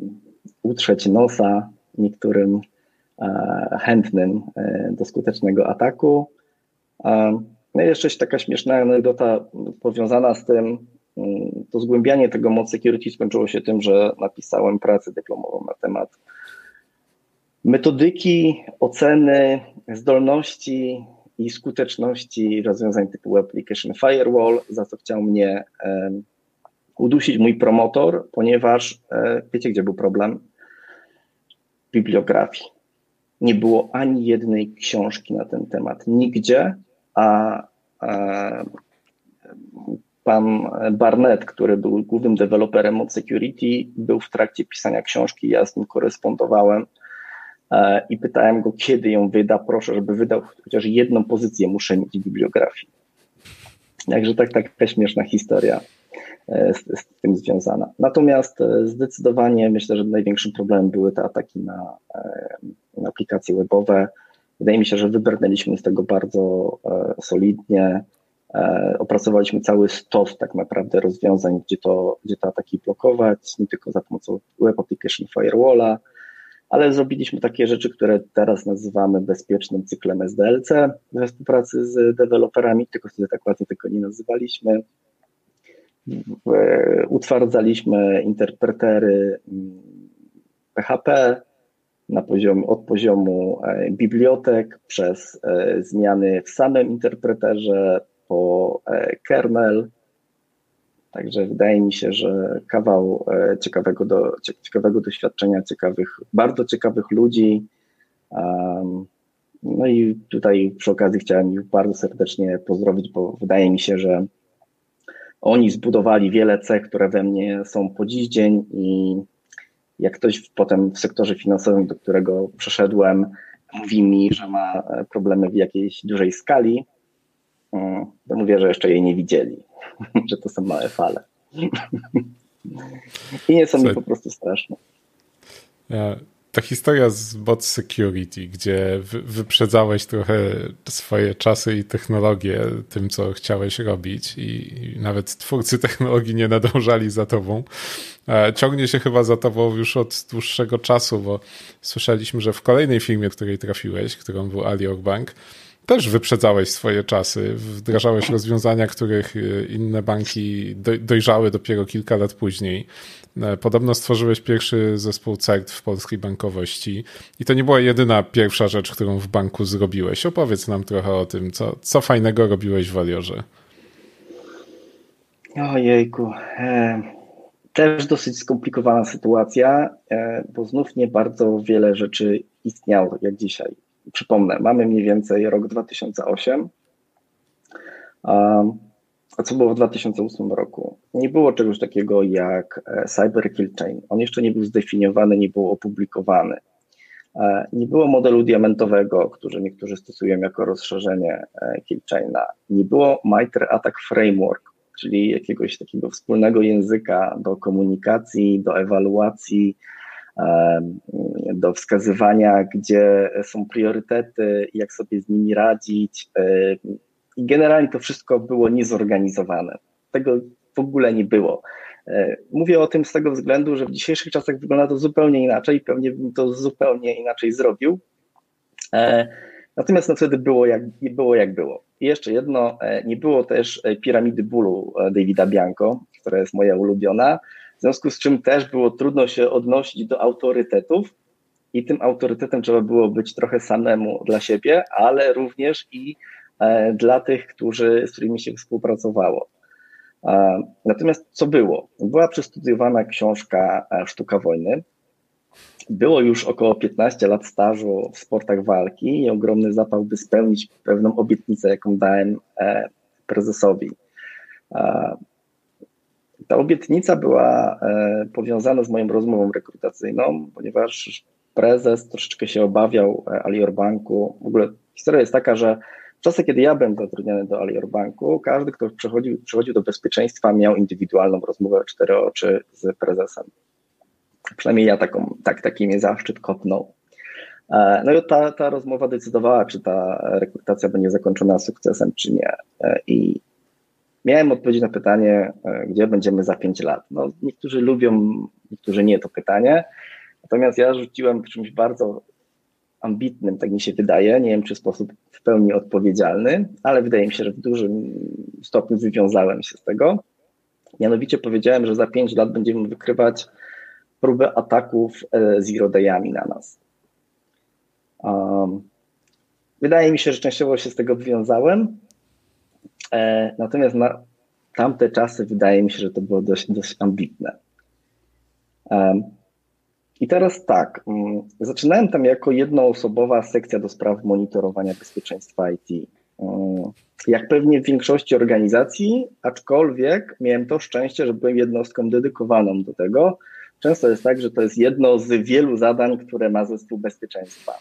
utrzeć nosa niektórym e, chętnym e, do skutecznego ataku. No i jeszcze taka śmieszna anegdota powiązana z tym, mm, to zgłębianie tego mod security skończyło się tym, że napisałem pracę dyplomową na temat metodyki oceny zdolności i skuteczności rozwiązań typu Application Firewall, za co chciał mnie udusić mój promotor, ponieważ e, wiecie, gdzie był problem? Bibliografii. Nie było ani jednej książki na ten temat nigdzie, a, pan Barnett, który był głównym deweloperem od Security, był w trakcie pisania książki, ja z nim korespondowałem E, i pytałem go, kiedy ją wyda. Proszę, żeby wydał chociaż jedną pozycję, muszę mieć w bibliografii. Także tak, taka śmieszna historia z, z, tym związana. Natomiast e, zdecydowanie myślę, że największym problemem były te ataki na, na aplikacje webowe. Wydaje mi się, że wybrnęliśmy z tego bardzo solidnie. Opracowaliśmy cały stos tak naprawdę rozwiązań, gdzie to, gdzie te ataki blokować, nie tylko za pomocą Web Application Firewalla, ale zrobiliśmy takie rzeczy, które teraz nazywamy bezpiecznym cyklem SDLC we współpracy z deweloperami, tylko wtedy tak ładnie tego nie nazywaliśmy. Utwardzaliśmy interpretery PHP na poziom, od poziomu e, bibliotek przez e, zmiany w samym interpreterze po e, kernel, Także wydaje mi się, że kawał ciekawego, do, ciekawego doświadczenia, ciekawych, bardzo ciekawych ludzi. No i tutaj przy okazji chciałem ich bardzo serdecznie pozdrowić, bo wydaje mi się, że oni zbudowali wiele cech, które we mnie są po dziś dzień i jak ktoś potem w sektorze finansowym, do którego przeszedłem, mówi mi, że ma e, problemy w jakiejś dużej skali, mm, to mówię, że jeszcze jej nie widzieli. że to są małe fale. I nie są mi po prostu straszne. Ta historia z bot security, gdzie wyprzedzałeś trochę swoje czasy i technologię tym, co chciałeś robić, i, nawet twórcy technologii nie nadążali za tobą, e, ciągnie się chyba za tobą już od dłuższego czasu, bo słyszeliśmy, że w kolejnej firmie, w której trafiłeś, którą był Alior Bank, też wyprzedzałeś swoje czasy, wdrażałeś rozwiązania, których e, inne banki dojrzały dopiero kilka lat później. E, podobno stworzyłeś pierwszy zespół CERT w polskiej bankowości i to nie była jedyna pierwsza rzecz, którą w banku zrobiłeś. Opowiedz nam trochę o tym, co, co fajnego robiłeś w Aliorze. Ojejku. E, też dosyć skomplikowana sytuacja, bo znów nie bardzo wiele rzeczy istniało jak dzisiaj przypomnę, mamy mniej więcej rok 2008. A co było w 2008 roku? Nie było czegoś takiego jak e, Cyber Kill Chain. On jeszcze nie był zdefiniowany, nie był opublikowany. E, nie było modelu diamentowego, który niektórzy stosują jako rozszerzenie e, Kill Chaina. Nie było MITRE Attack Framework, czyli jakiegoś takiego wspólnego języka do komunikacji, do ewaluacji, do wskazywania, gdzie są priorytety, jak sobie z nimi radzić. I generalnie to wszystko było niezorganizowane. Tego w ogóle nie było. E, mówię o tym z tego względu, że w dzisiejszych czasach wygląda to zupełnie inaczej, pewnie bym to zupełnie inaczej zrobił. E, natomiast no wtedy było jak było. Jak było. I jeszcze jedno, e, nie było też piramidy bólu Davida Bianco, która jest moja ulubiona, w związku z czym też było trudno się odnosić do autorytetów i tym autorytetem trzeba było być trochę samemu dla siebie, ale również i dla tych, którzy, z którymi się współpracowało. Natomiast co było? Była przestudiowana książka e, Sztuka Wojny. Było już około 15 lat stażu w sportach walki i ogromny zapał, by spełnić pewną obietnicę, jaką dałem e, prezesowi. Ta obietnica była e, powiązana z moją rozmową rekrutacyjną, ponieważ prezes troszeczkę się obawiał Alior Banku. W ogóle historia jest taka, że w czasach, kiedy ja byłem zatrudniony do Alior Banku, każdy, kto przychodził, przychodził do bezpieczeństwa, miał indywidualną rozmowę cztery oczy z prezesem. Przynajmniej ja taką, tak, taki mnie zaszczyt kopnął. E, no i ta, ta rozmowa decydowała, czy ta rekrutacja będzie zakończona sukcesem, czy nie. E, I miałem odpowiedzieć na pytanie, e, gdzie będziemy za pięć lat. No, niektórzy lubią, niektórzy nie to pytanie. Natomiast ja rzuciłem czymś bardzo ambitnym, tak mi się wydaje. Nie wiem, czy w sposób w pełni odpowiedzialny, ale wydaje mi się, że w dużym stopniu wywiązałem się z tego. Mianowicie powiedziałem, że za pięć lat będziemy wykrywać próbę ataków e, zero dayami na nas. Um, wydaje mi się, że częściowo się z tego wywiązałem. E, natomiast na tamte czasy wydaje mi się, że to było dość, dość ambitne. Um, i teraz tak, mm, zaczynałem tam jako jednoosobowa sekcja do spraw monitorowania bezpieczeństwa IT. Mm, jak pewnie w większości organizacji, aczkolwiek miałem to szczęście, że byłem jednostką dedykowaną do tego. Często jest tak, że to jest jedno z wielu zadań, które ma zespół bezpieczeństwa.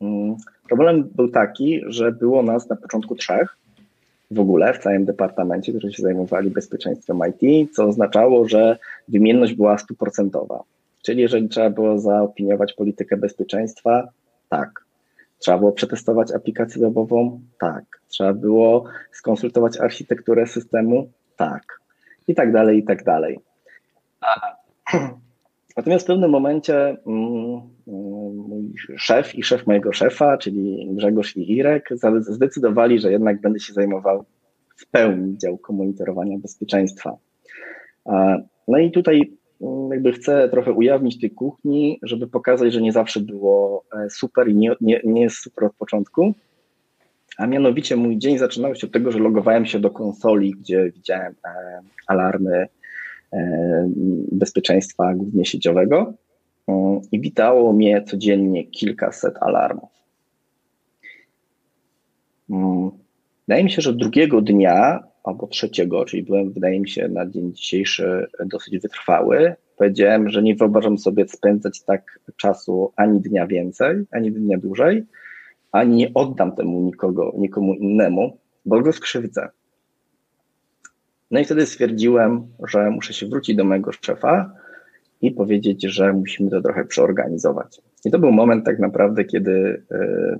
Mm, problem był taki, że było nas na początku trzech w ogóle w całym departamencie, którzy się zajmowali bezpieczeństwem IT, co oznaczało, że wymienność była stuprocentowa. Czyli jeżeli trzeba było zaopiniować politykę bezpieczeństwa, tak. Trzeba było przetestować aplikację webową, tak. Trzeba było skonsultować architekturę systemu, tak. I tak dalej, i tak dalej. Natomiast w pewnym momencie mm, mm, mój szef i szef mojego szefa, czyli Grzegorz i Irek, zdecydowali, że jednak będę się zajmował w pełni działką monitorowania bezpieczeństwa. No i tutaj jakby chcę trochę ujawnić tej kuchni, żeby pokazać, że nie zawsze było e, super i nie, nie, nie jest super od początku. A mianowicie mój dzień zaczynał się od tego, że logowałem się do konsoli, gdzie widziałem e, alarmy e, bezpieczeństwa głównie sieciowego i witało mnie codziennie kilkaset alarmów. Wydaje mi się, że drugiego dnia albo trzeciego, czyli byłem, wydaje mi się, na dzień dzisiejszy dosyć wytrwały. Powiedziałem, że nie wyobrażam sobie spędzać tak czasu ani dnia więcej, ani dnia dłużej, ani nie oddam temu nikogo, nikomu innemu, bo go skrzywdzę. No i wtedy stwierdziłem, że muszę się wrócić do mojego szefa i powiedzieć, że musimy to trochę przeorganizować. I to był moment tak naprawdę, kiedy y,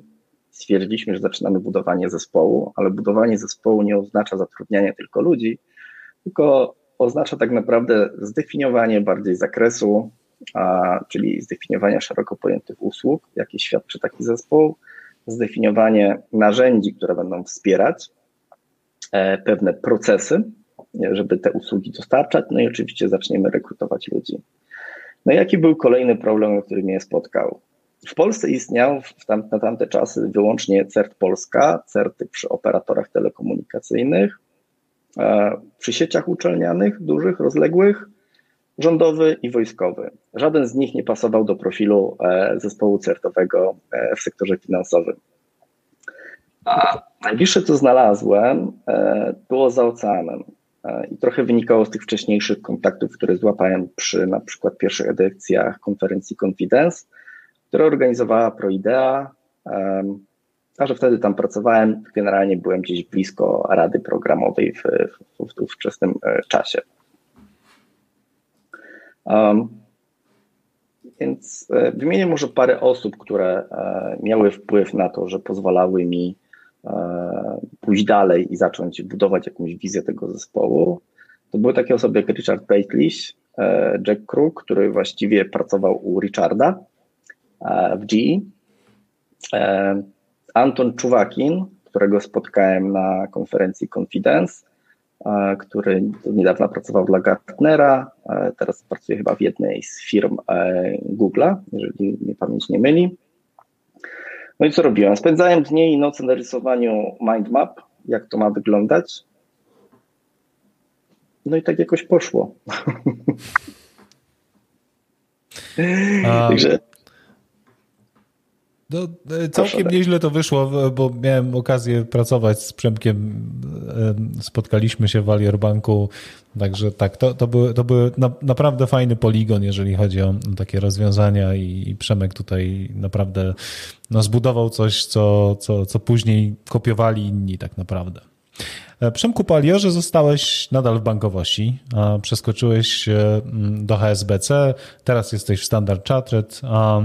stwierdziliśmy, że zaczynamy budowanie zespołu, ale budowanie zespołu nie oznacza zatrudniania tylko ludzi, tylko oznacza tak naprawdę zdefiniowanie bardziej zakresu, a, czyli zdefiniowania szeroko pojętych usług, jakie świadczy taki zespół, zdefiniowanie narzędzi, które będą wspierać e, pewne procesy, żeby te usługi dostarczać, no i oczywiście zaczniemy rekrutować ludzi. No i jaki był kolejny problem, który mnie spotkał? W Polsce istniał w na tamte czasy wyłącznie CERT Polska, CERTy przy operatorach telekomunikacyjnych, e, przy sieciach uczelnianych, dużych, rozległych, rządowy i wojskowy. Żaden z nich nie pasował do profilu e, zespołu certowego e, w sektorze finansowym. A najbliższe, co znalazłem, było za oceanem. I trochę wynikało z tych wcześniejszych kontaktów, które złapałem przy na przykład pierwszych edycjach konferencji Confidence, które organizowała ProIdea, a że wtedy tam pracowałem, generalnie byłem gdzieś blisko rady programowej w, w, w ówczesnym e, czasie. Um, więc e, wymienię może parę osób, które e, miały wpływ na to, że pozwalały mi pójść dalej i zacząć budować jakąś wizję tego zespołu. To były takie osoby jak Richard Baitlish, Jack Crook, który właściwie pracował u Richarda E, w GE. Anton Czuwakin, którego spotkałem na konferencji Confidence, który niedawno pracował dla Gartnera, teraz pracuje chyba w jednej z firm Google'a, jeżeli mnie pamięć nie myli. No i co robiłem? Spędzałem dnie i noce na rysowaniu mindmap, jak to ma wyglądać. No i tak jakoś poszło. A... Także no, e, całkiem nieźle to wyszło, bo miałem okazję pracować z Przemkiem. E, spotkaliśmy się w Valier Banku, także tak, to, to był, to był na, naprawdę fajny poligon, jeżeli chodzi o takie rozwiązania i, i Przemek tutaj naprawdę no, zbudował coś, co, co, co później kopiowali inni tak naprawdę. E, Przemku Paliorze zostałeś nadal w bankowości, a przeskoczyłeś do HSBC, teraz jesteś w Standard Chartered. A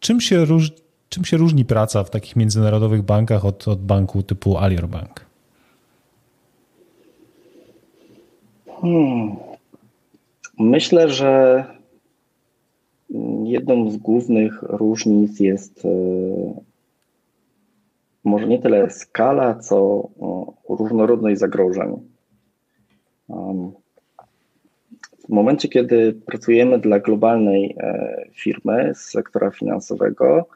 czym się różni Czym się różni praca w takich międzynarodowych bankach od, od banku typu Alior Bank? Hmm. Myślę, że jedną z głównych różnic jest e, może nie tyle skala, co różnorodność zagrożeń. W momencie, kiedy pracujemy dla globalnej e, firmy z sektora finansowego,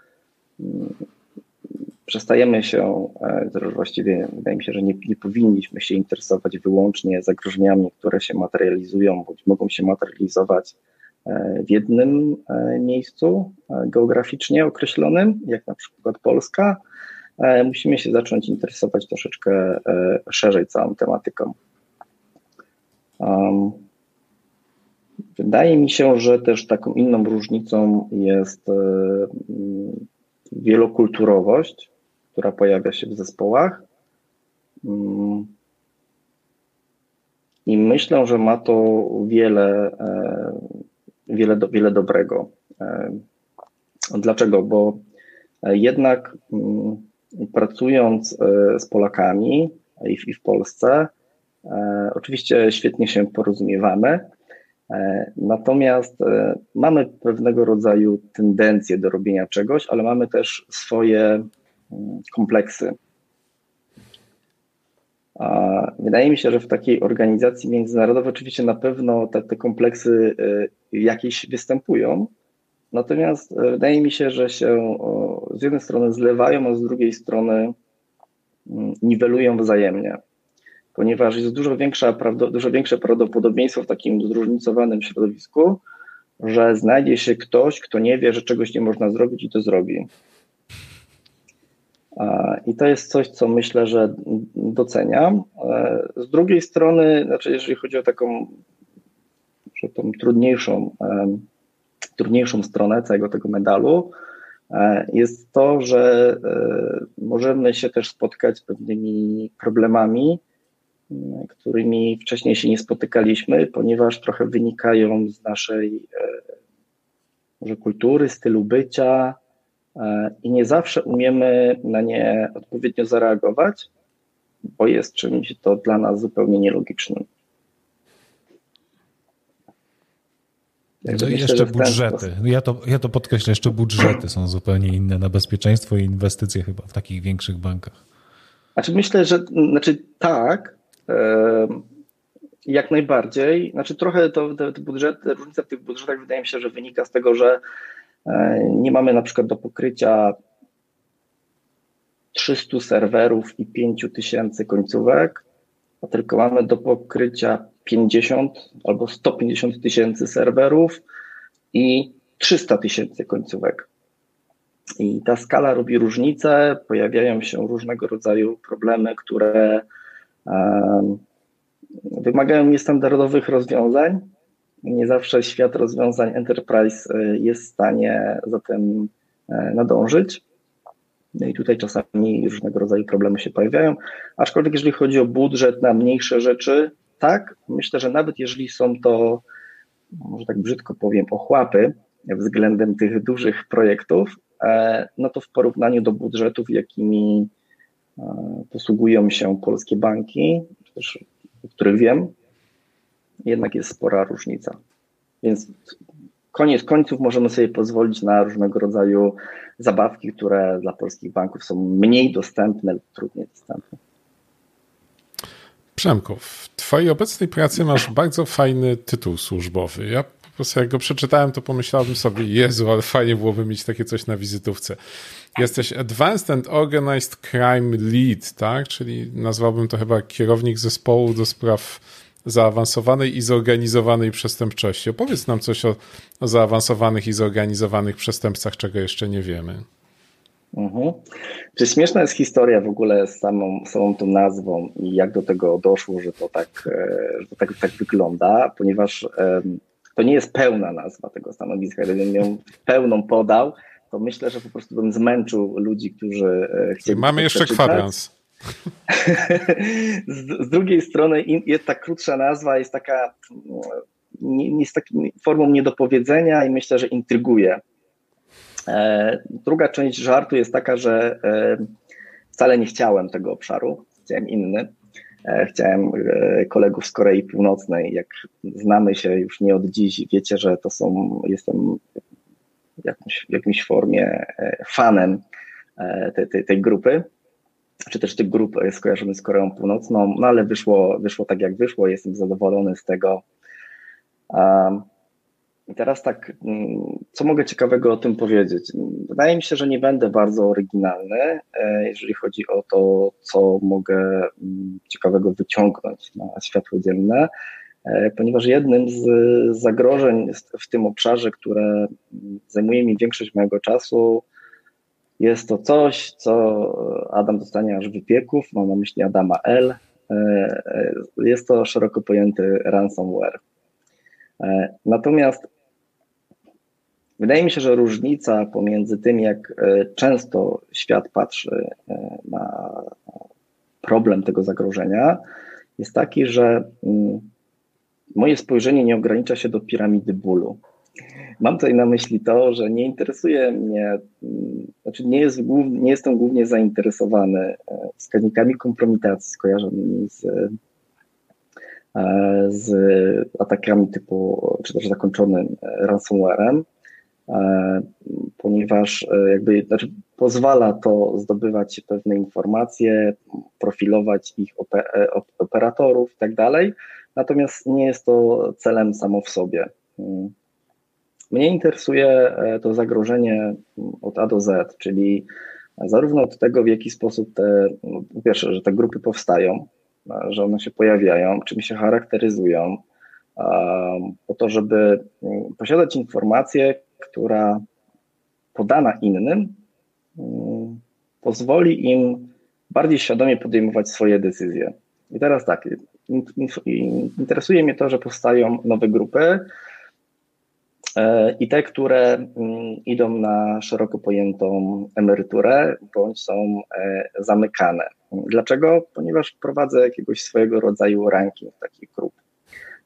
przestajemy się, e, właściwie wydaje mi się, że nie, nie, powinniśmy się interesować wyłącznie zagrożeniami, które się materializują, bądź mogą się materializować e, w jednym e, miejscu geograficznie określonym, jak na przykład Polska. Musimy się zacząć interesować troszeczkę szerzej całą tematyką. Wydaje mi się, że też taką inną różnicą jest wielokulturowość, która pojawia się w zespołach. Mm. I myślę, że ma to wiele, e, wiele, wiele dobrego. E, dlaczego? Bo jednak mm, pracując e, z Polakami i w Polsce, oczywiście świetnie się porozumiewamy, natomiast e, mamy pewnego rodzaju tendencje do robienia czegoś, ale mamy też swoje mm, kompleksy. Wydaje mi się, że w takiej organizacji międzynarodowej oczywiście na pewno te, te kompleksy e, jakieś występują, natomiast wydaje mi się, że się z jednej strony zlewają, a z drugiej strony mm, niwelują wzajemnie ponieważ jest dużo, większa, dużo większe prawdopodobieństwo w takim zróżnicowanym środowisku, że znajdzie się ktoś, kto nie wie, że czegoś nie można zrobić i to zrobi. I to jest coś, co myślę, że doceniam. E, z drugiej strony, znaczy jeżeli chodzi o taką że tą trudniejszą, e, trudniejszą stronę całego tego medalu, e, jest to, że możemy się też spotkać z pewnymi problemami, którymi wcześniej się nie spotykaliśmy, ponieważ trochę wynikają z naszej e, może kultury, stylu bycia e, i nie zawsze umiemy na nie odpowiednio zareagować, bo jest czymś to dla nas zupełnie nielogicznym. No i jeszcze budżety. Ja to, ja to podkreślę, jeszcze budżety są zupełnie inne na bezpieczeństwo i inwestycje chyba w takich większych bankach. Znaczy myślę, że znaczy tak, jak najbardziej. Znaczy trochę to, te, te budżety, różnica w tych budżetach wydaje mi się, że wynika z tego, że e, nie mamy na przykład do pokrycia 300 serwerów i 5000 końcówek, a tylko mamy do pokrycia 50 albo 150 tysięcy serwerów i 300 tysięcy końcówek. I ta skala robi różnicę, pojawiają się różnego rodzaju problemy, które Wymagają niestandardowych rozwiązań. Nie zawsze świat rozwiązań enterprise e, jest w stanie za tym e, nadążyć. No i tutaj czasami różnego rodzaju problemy się pojawiają. Aczkolwiek, jeżeli chodzi o budżet na mniejsze rzeczy, tak, myślę, że nawet jeżeli są to, może tak brzydko powiem, ochłapy względem tych dużych projektów, e, no to w porównaniu do budżetów, jakimi posługują się polskie banki, też o których wiem, jednak jest spora różnica. Więc koniec końców możemy sobie pozwolić na różnego rodzaju zabawki, które dla polskich banków są mniej dostępne lub trudniej dostępne. Przemku, w Twojej obecnej pracy masz bardzo fajny tytuł służbowy. Ja po prostu jak go przeczytałem, to pomyślałem sobie, Jezu, ale fajnie byłoby mieć takie coś na wizytówce. Jesteś Advanced and Organized Crime Lead, tak? Czyli nazwałbym to chyba kierownik zespołu do spraw zaawansowanej i zorganizowanej przestępczości. Opowiedz nam coś o, o zaawansowanych i zorganizowanych przestępcach, czego jeszcze nie wiemy. Mhm. Czy śmieszna jest historia w ogóle z samą, samą tą nazwą i jak do tego doszło, że to tak, e, że to tak, tak wygląda, ponieważ um, to nie jest pełna nazwa tego stanowiska. Gdybym ją pełną podał, to myślę, że po prostu bym zmęczył ludzi, którzy e, chcieli. Mamy jeszcze kwadrans. z, z, drugiej strony jest ta krótsza nazwa, jest taka, nie, jest taką formą niedopowiedzenia i myślę, że intryguje. E, druga część żartu jest taka, że e, wcale nie chciałem tego obszaru, chciałem inny. Chciałem kolegów z Korei Północnej, jak znamy się już nie od dziś, wiecie, że to są, jestem w jakimś, w jakimś formie fanem tej, tej, tej grupy czy też tych grup skojarzonych z Koreą Północną, no ale wyszło, wyszło tak jak wyszło, jestem zadowolony z tego. I teraz tak, mm, co mogę ciekawego o tym powiedzieć? Wydaje mi się, że nie będę bardzo oryginalny, e, jeżeli chodzi o to, co mogę mm, ciekawego wyciągnąć na światło dzienne, e, ponieważ jednym z zagrożeń w tym obszarze, które zajmuje mi większość mojego czasu, jest to coś, co Adam dostanie aż wypieków, mam na myśli Adama L. E, e, jest to szeroko pojęty ransomware. E, natomiast wydaje mi się, że różnica pomiędzy tym, jak często świat patrzy na problem tego zagrożenia, jest taki, że mm, moje spojrzenie nie ogranicza się do piramidy bólu. Mam tutaj na myśli to, że nie interesuje mnie, mm, znaczy nie, jest, nie jestem głównie zainteresowany e, wskaźnikami kompromitacji skojarzonymi z, e, z atakami typu, czy też zakończonym e, ransomwarem, ponieważ jakby, znaczy pozwala to zdobywać pewne informacje, profilować ich operatorów i tak dalej, natomiast nie jest to celem samo w sobie. Mm. Mnie interesuje e, to zagrożenie od A do Z, czyli zarówno od tego, w jaki sposób te, no, pierwsze, że te grupy powstają, że one się pojawiają, czym się charakteryzują, po to, żeby mm, posiadać informację, która podana innym mm, pozwoli im bardziej świadomie podejmować swoje decyzje. I teraz tak, interesuje mnie to, że powstają nowe grupy, E, i te, które mm, idą na szeroko pojętą emeryturę bądź są e, zamykane. Dlaczego? Ponieważ prowadzę jakiegoś swojego rodzaju ranking takich grup,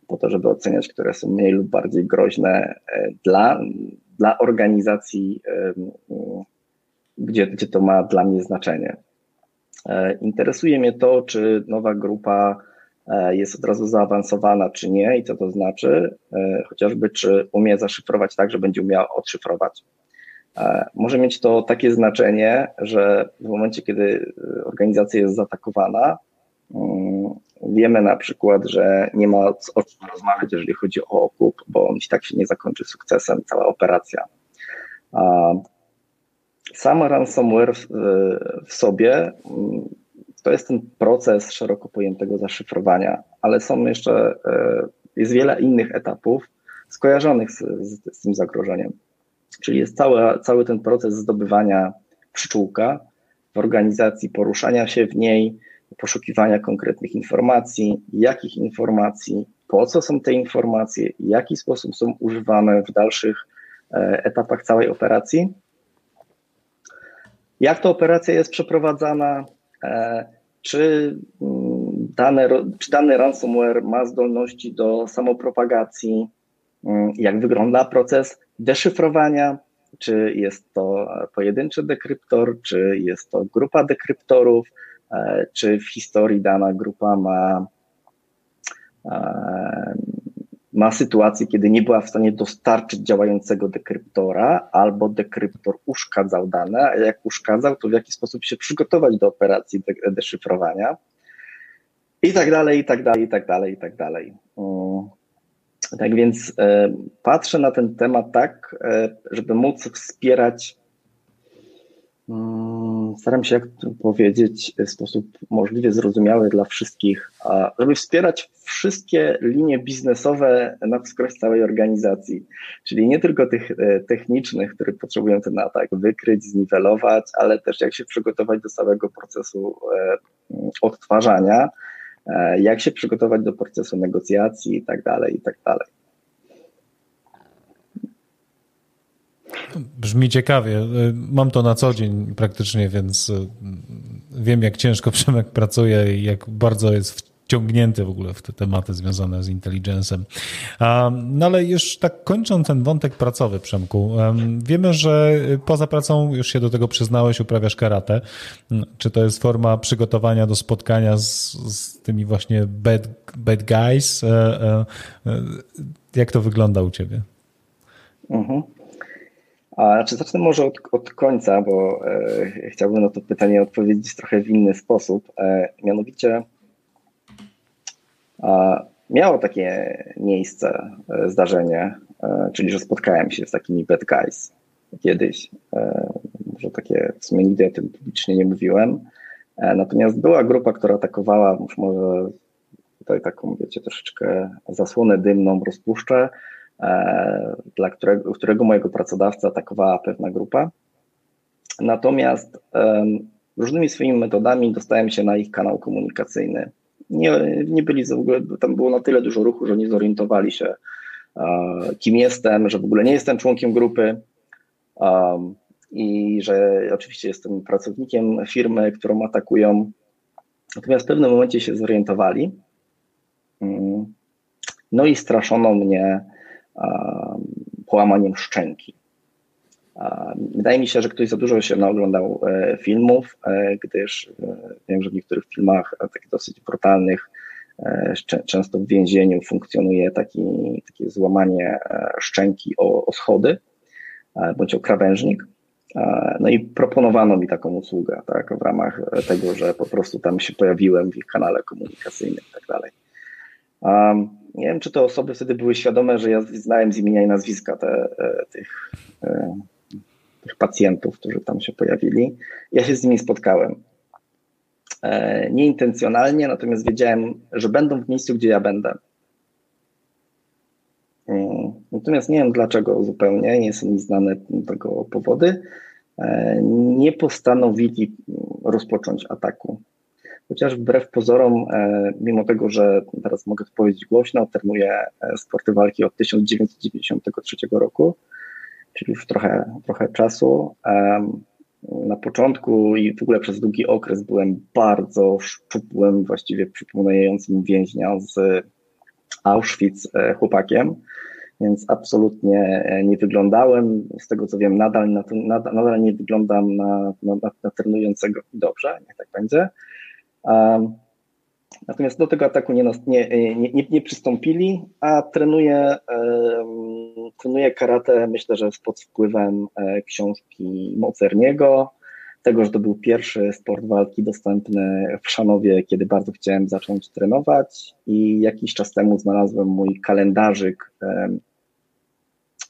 po to, żeby oceniać, które są mniej lub bardziej groźne e, dla, dla organizacji, gdzie, gdzie to ma dla mnie znaczenie. Interesuje mnie to, czy nowa grupa jest od razu zaawansowana, czy nie i co to znaczy, e, chociażby czy umie zaszyfrować tak, że będzie umiała odszyfrować. E, może mieć to takie znaczenie, że w momencie, kiedy organizacja jest zaatakowana, mm, wiemy na przykład, że nie ma o czym rozmawiać, jeżeli chodzi o okup, bo on i tak się nie zakończy sukcesem, cała operacja. Sam ransomware w, w sobie mm, to jest ten proces szeroko pojętego zaszyfrowania, ale są jeszcze, e, jest wiele innych etapów skojarzonych z, z, z tym zagrożeniem. Czyli jest cały, cały ten proces zdobywania pszczółka w organizacji, poruszania się w niej, poszukiwania konkretnych informacji, jakich informacji, po co są te informacje, w jaki sposób są używane w dalszych e, etapach całej operacji. Jak ta operacja jest przeprowadzana, E, czy mm, dane, czy dany ransomware ma zdolności do samopropagacji, mm, jak wygląda proces deszyfrowania, czy jest to pojedynczy dekryptor, czy jest to grupa dekryptorów, e, czy w historii dana grupa ma e, ma sytuację, kiedy nie była w stanie dostarczyć działającego dekryptora, albo dekryptor uszkadzał dane, a jak uszkadzał, to w jaki sposób się przygotować do operacji deszyfrowania. I tak dalej, i tak dalej, i tak dalej, i tak dalej. Tak więc e, patrzę na ten temat tak, e, żeby móc wspierać, mm, staram się jak powiedzieć w sposób możliwie zrozumiały dla wszystkich, żeby wspierać wszystkie linie biznesowe na wskroś całej organizacji. Czyli nie tylko tych e, technicznych, które potrzebują ten atak wykryć, zniwelować, ale też jak się przygotować do całego procesu odtwarzania E, jak się przygotować do procesu negocjacji i tak dalej, i tak dalej. Brzmi ciekawie. E, mam to na co dzień praktycznie, więc e, wiem, jak ciężko Przemek pracuje i jak bardzo jest wciągnięty w ogóle w te tematy związane z intelligencem. No ale już tak kończąc ten wątek pracowy, Przemku, wiemy, że poza pracą, już się do tego przyznałeś, uprawiasz karate. Czy to jest forma przygotowania do spotkania z, z tymi właśnie bad, bad guys? E, e, e, jak to wygląda u ciebie? Mhm. A, znaczy zacznę może od, od końca, bo e, chciałbym na to pytanie odpowiedzieć trochę w inny sposób. E, mianowicie Miało takie miejsce, e, zdarzenie, e, czyli że spotkałem się z takimi bad guys kiedyś. E, może takie, w sumie nigdy o tym publicznie nie mówiłem. Natomiast była grupa, która atakowała, już może tutaj taką, wiecie, troszeczkę zasłonę dymną rozpuszczę, dla którego, którego mojego pracodawcy atakowała pewna grupa. Natomiast różnymi swoimi metodami dostałem się na ich kanał komunikacyjny nie, nie byli w ogóle, tam było na tyle dużo ruchu, że nie zorientowali się, kim jestem, że w ogóle nie jestem członkiem grupy i że oczywiście jestem pracownikiem firmy, którą atakują. Natomiast w pewnym momencie się zorientowali. Mm. No i straszono mnie połamaniem szczęki. Wydaje mi się, że ktoś za dużo się naoglądał e, filmów, e, gdyż e, wiem, że w niektórych filmach, takich dosyć brutalnych, często w więzieniu funkcjonuje taki, takie złamanie szczęki o, o schody bądź o krawężnik. No i proponowano mi taką usługę, tak, w ramach tego, że po prostu tam się pojawiłem w ich kanale komunikacyjnym i tak dalej. Nie wiem, czy te osoby wtedy były świadome, że ja znałem z imienia i nazwiska te, tych tych pacjentów, którzy tam się pojawili. Ja się z nimi spotkałem. E, nieintencjonalnie, natomiast wiedziałem, że będą w miejscu, gdzie ja będę. Natomiast nie wiem dlaczego zupełnie, nie są mi znane tego powody. E, nie postanowili rozpocząć ataku. Chociaż wbrew pozorom, e, mimo tego, że teraz mogę to powiedzieć głośno, trenuję sporty walki od 1993 roku, czyli już trochę, trochę czasu. Na początku i w ogóle przez długi okres byłem bardzo szczupłym, właściwie przypominającym więźnia z Auschwitz e, chłopakiem, więc absolutnie e, nie wyglądałem, z tego co wiem, nadal, nadal, nadal nie wyglądam na, na, na trenującego dobrze, niech tak będzie. Natomiast do tego ataku nie, nie, nie, nie przystąpili, a trenuję karate, myślę, że pod wpływem e, książki Mocerniego, tego, że to był pierwszy sport walki dostępny w Szanowie, kiedy bardzo chciałem zacząć trenować i jakiś czas temu znalazłem mój kalendarzyk,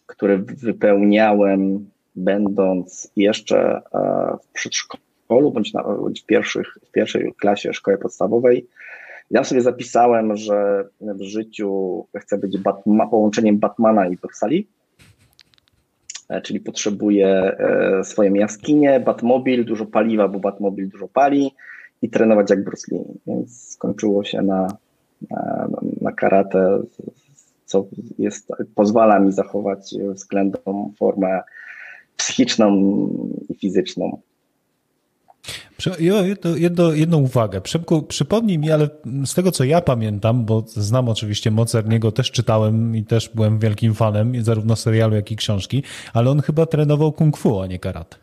który wypełniałem będąc jeszcze e, w przedszkolu bądź, na, bądź w, pierwszych, w pierwszej klasie szkoły podstawowej ja sobie zapisałem, że w życiu chcę być połączeniem Batmana i Bruce e, czyli potrzebuję e, swoją jaskinię, Batmobil, dużo paliwa, bo Batmobil dużo pali i trenować jak Bruce Lee. Więc skończyło się na, na, na karate, co jest, pozwala mi zachować względną formę psychiczną i fizyczną. Jedno, jedną uwagę. Przemku, przypomnij mi, ale z tego co ja pamiętam, bo znam oczywiście Mocerniego, też czytałem i też byłem wielkim fanem zarówno serialu, jak i książki, ale on chyba trenował kung fu, a nie karate.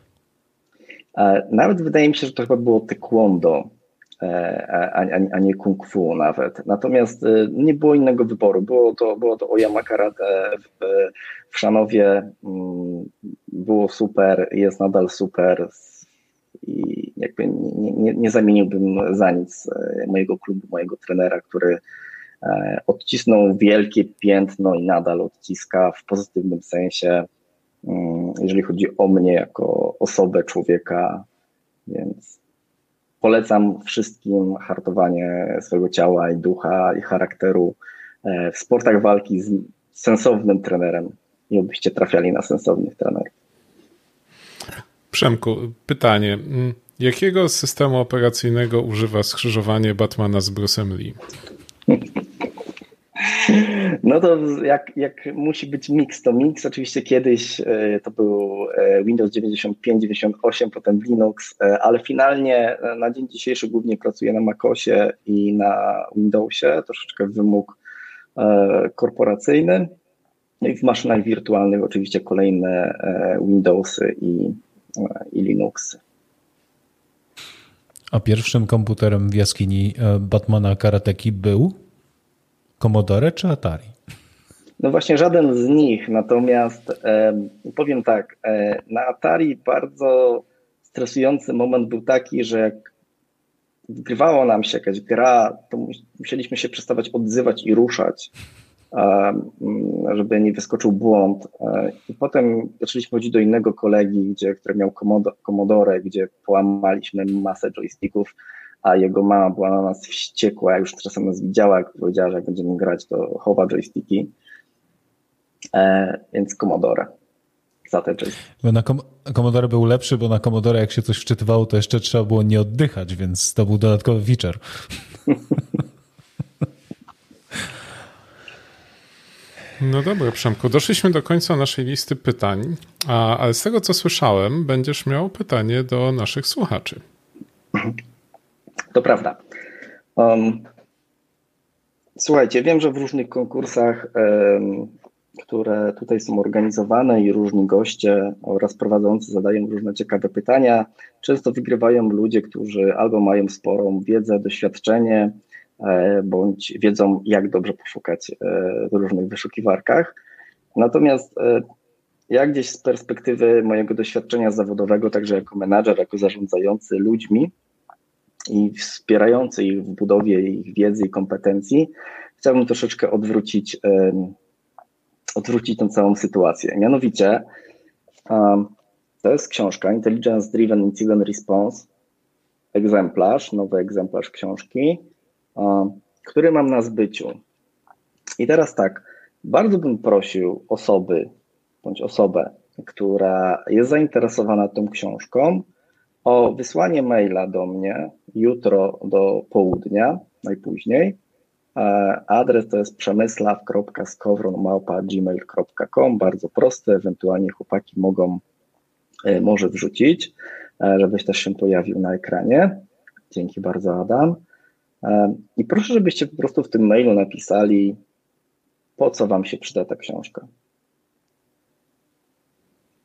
Nawet wydaje mi się, że to chyba było taekwondo, e, a, a, nie kung fu nawet. Natomiast e, nie było innego wyboru. Było to, było to Oyama Karate w, w Szanowie. Mm, było super, jest nadal super i jakby nie, nie, nie zamieniłbym za nic mojego klubu, mojego trenera, który odcisnął wielkie piętno i nadal odciska w pozytywnym sensie, mm, jeżeli chodzi o mnie jako osobę, człowieka, więc polecam wszystkim hartowanie swojego ciała i ducha i charakteru w sportach walki z sensownym trenerem i obyście trafiali na sensownych trenerów. Przemku, pytanie. Jakiego systemu operacyjnego używa skrzyżowanie Batmana z Bruce'em Lee? No to jak, jak musi być mix, to mix. Oczywiście kiedyś e, to był e, Windows 95, 98, potem Linux, e, ale finalnie na dzień dzisiejszy głównie pracuję na MacOSie i na Windowsie, troszeczkę wymóg korporacyjny. No i w maszynach wirtualnych oczywiście kolejne Windowsy i, i Linuxy. A pierwszym komputerem w jaskini Batmana Karateki był Commodore czy Atari? No właśnie żaden z nich, natomiast e, powiem tak, e, na Atari bardzo stresujący moment był taki, że jak wgrywało nam się jakaś gra, to musieliśmy się przestawać odzywać i ruszać, e, żeby nie wyskoczył błąd. E, I potem zaczęliśmy chodzić do innego kolegi, gdzie, który miał Commodore, gdzie połamaliśmy masę joysticków a jego mama była na nas wściekła, już czasem nas widziała, jak powiedziała, że jak będziemy grać, to chowa joysticki. E, więc Commodore za te joysticki. Na Commodore był lepszy, bo na Commodore jak się coś wczytywało, to jeszcze trzeba było nie oddychać, więc to był dodatkowy feature. No dobra, Przemku, doszliśmy do końca naszej listy pytań, a, ale z tego co słyszałem, będziesz miał pytanie do naszych słuchaczy. To prawda. Um, słuchajcie, wiem, że w różnych konkursach, um, które tutaj są organizowane i różni goście oraz prowadzący zadają różne ciekawe pytania, często wygrywają ludzie, którzy albo mają sporą wiedzę, doświadczenie, bądź wiedzą, jak dobrze poszukać e, w różnych wyszukiwarkach. Natomiast e, ja gdzieś z perspektywy mojego doświadczenia zawodowego, także jako menadżer, jako zarządzający ludźmi, i wspierający ich w budowie ich wiedzy i kompetencji, chciałbym troszeczkę odwrócić, odwrócić tę całą sytuację. Mianowicie, to jest książka Intelligence Driven Incident Response, egzemplarz, nowy egzemplarz książki, który mam na zbyciu. I teraz tak, bardzo bym prosił osoby bądź osobę, która jest zainteresowana tą książką, o wysłanie maila do mnie jutro do południa, najpóźniej. E, adres to jest przemysław.skowron.gmail.com, bardzo prosty, ewentualnie chłopaki mogą e, może wrzucić, e, żebyś też się pojawił na ekranie. Dzięki bardzo, Adam. I proszę, żebyście po prostu w tym mailu napisali, po co Wam się przyda ta książka.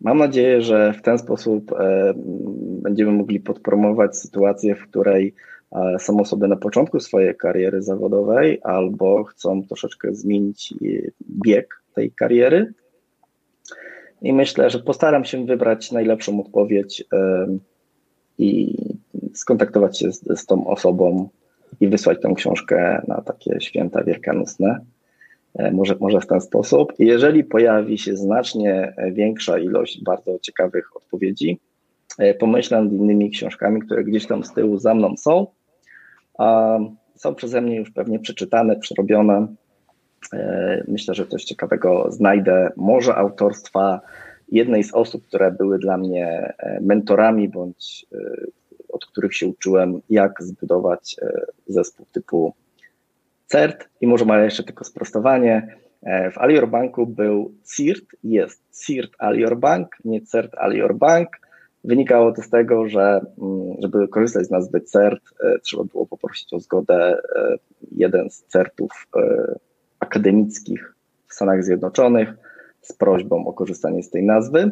Mam nadzieję, że w ten sposób e, będziemy mogli podpromować sytuację, w której e, są osoby na początku swojej kariery zawodowej albo chcą troszeczkę zmienić e, bieg tej kariery. I myślę, że postaram się wybrać najlepszą odpowiedź i skontaktować się z, z tą osobą i wysłać tę książkę na takie święta wielkanocne. E, może, może w ten sposób. Jeżeli pojawi się znacznie większa ilość bardzo ciekawych odpowiedzi, e, pomyślę nad innymi książkami, które gdzieś tam z tyłu za mną są. Są przeze mnie już pewnie przeczytane, przerobione. E, myślę, że coś ciekawego znajdę. Może autorstwa jednej z osób, które były dla mnie mentorami, bądź od których się uczyłem, jak zbudować zespół typu CERT i może ma jeszcze tylko sprostowanie. E, w Alior Banku był CIRT, jest CIRT Alior Bank, nie CERT Alior Bank. Wynikało to z tego, że mm, żeby korzystać z nazwy CERT, e, trzeba było poprosić o zgodę e, jeden z CERTów akademickich w Stanach Zjednoczonych z prośbą o korzystanie z tej nazwy.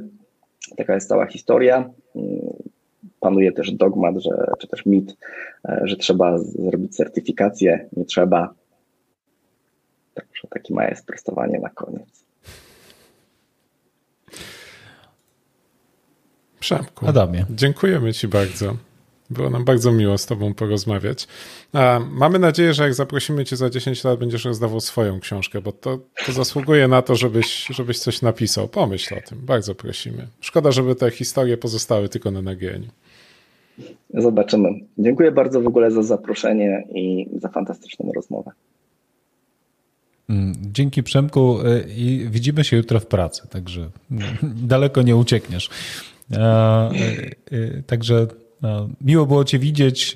Taka jest cała historia. Panuje też dogmat, że, czy też mit, że trzeba zrobić certyfikację. Nie trzeba, Także takie małe sprostowanie na koniec. Przemku, Adamie. dziękujemy Ci bardzo. Było nam bardzo miło z Tobą porozmawiać. Mamy nadzieję, że jak zaprosimy Cię za 10 lat, będziesz rozdawał swoją książkę, bo to, to zasługuje na to, żebyś, żebyś coś napisał. Pomyśl o tym, bardzo prosimy. Szkoda, żeby te historie pozostały tylko na nagraniu. Zobaczymy. Dziękuję bardzo w ogóle za zaproszenie i za fantastyczną rozmowę. Mm, dzięki Przemku y, i widzimy się jutro w pracy, także daleko nie uciekniesz. E, y, także miło było Cię widzieć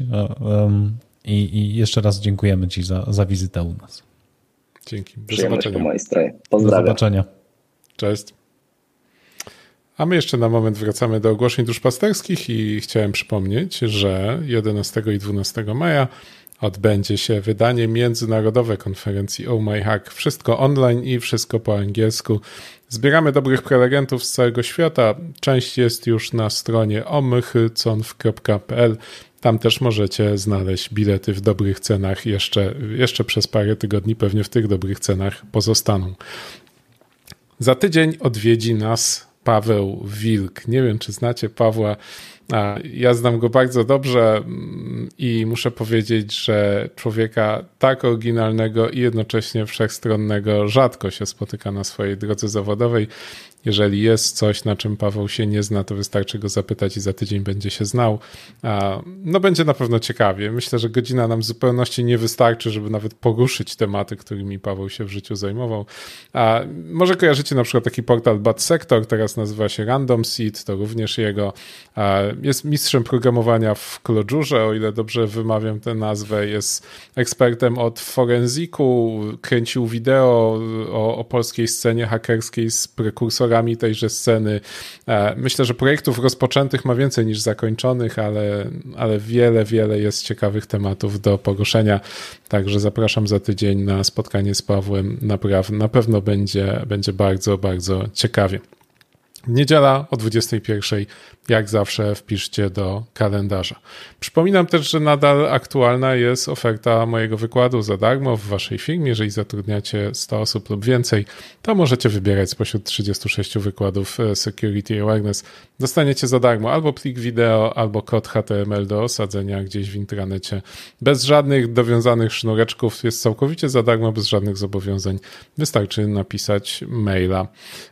i, i jeszcze raz dziękujemy Ci za, za wizytę u nas. Dzięki. Do zobaczenia. Po mojej stronie. Pozdrawiam. Do zobaczenia. Cześć. A my jeszcze na moment wracamy do ogłoszeń duszpasterskich i chciałem przypomnieć, że 11 i 12 maja odbędzie się wydanie międzynarodowe konferencji Oh My Hack. Wszystko online i wszystko po angielsku. Zbieramy dobrych prelegentów z całego świata. Część jest już na stronie omychyconf.pl. Tam też możecie znaleźć bilety w dobrych cenach. Jeszcze, jeszcze przez parę tygodni pewnie w tych dobrych cenach pozostaną. Za tydzień odwiedzi nas Paweł Wilk. Nie wiem, czy znacie Pawła. Ja znam go bardzo dobrze mm, i muszę powiedzieć, że człowieka tak oryginalnego i jednocześnie wszechstronnego rzadko się spotyka na swojej drodze zawodowej. Jeżeli jest coś, na czym Paweł się nie zna, to wystarczy go zapytać i za tydzień będzie się znał. No będzie na pewno ciekawie. Myślę, że godzina nam w zupełności nie wystarczy, żeby nawet poruszyć tematy, którymi Paweł się w życiu zajmował. Może kojarzycie na przykład taki portal Bad Sector, teraz nazywa się Random Seed, to również jego. Jest mistrzem programowania w Clojurze, o ile dobrze wymawiam tę nazwę. Jest ekspertem od forenziku, kręcił wideo o, o polskiej scenie hakerskiej z prekursorem autorami tejże sceny. E, myślę, że projektów rozpoczętych ma więcej niż zakończonych, ale, ale wiele, wiele jest ciekawych tematów do poruszenia. Także zapraszam za tydzień na spotkanie z Pawłem. Naprawdę, na pewno będzie, będzie bardzo, bardzo ciekawie. Niedziela o 21 jak zawsze wpiszcie do kalendarza. Przypominam też, że nadal aktualna jest oferta mojego wykładu za darmo w waszej firmie. Jeżeli zatrudniacie 100 osób lub więcej, to możecie wybierać spośród 36 wykładów e, Security Awareness. Dostaniecie za darmo albo plik wideo, albo kod HTML do osadzenia gdzieś w intranecie. Bez żadnych dowiązanych sznureczków. Jest całkowicie za darmo, bez żadnych zobowiązań. Wystarczy napisać maila.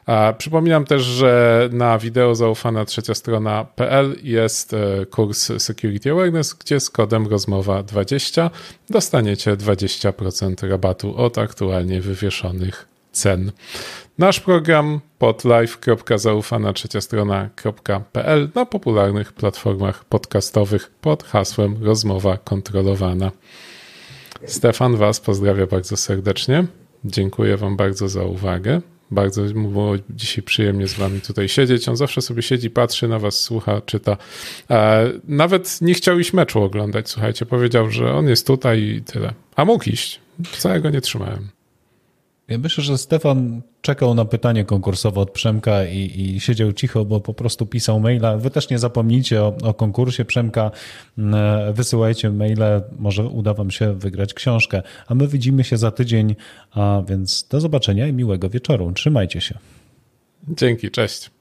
A przypominam też, że na wideo zaufana trzecia strona na.pl jest e, kurs Security Awareness, gdzie z kodem rozmowa 20 dostaniecie 20% rabatu od aktualnie wywieszonych cen. Nasz program pod live.zaufana trzecia strona.pl na popularnych platformach podcastowych pod hasłem rozmowa kontrolowana. Stefan Was pozdrawia bardzo serdecznie. Dziękuję Wam bardzo za uwagę. Bardzo mu było dzisiaj przyjemnie z wami tutaj siedzieć. On zawsze sobie siedzi, patrzy na was, słucha, czyta. E, nawet nie chciał iść meczu oglądać, słuchajcie. Powiedział, że on jest tutaj i tyle. A mógł iść. Całego nie trzymałem. Ja myślę, że Stefan czekał na pytanie konkursowe od Przemka i, i, siedział cicho, bo po prostu pisał maila. Wy też nie zapomnijcie o, o, konkursie Przemka. Mm, wysyłajcie maile, może uda wam się wygrać książkę. A my widzimy się za tydzień, a więc do zobaczenia i miłego wieczoru. Trzymajcie się. Dzięki, cześć.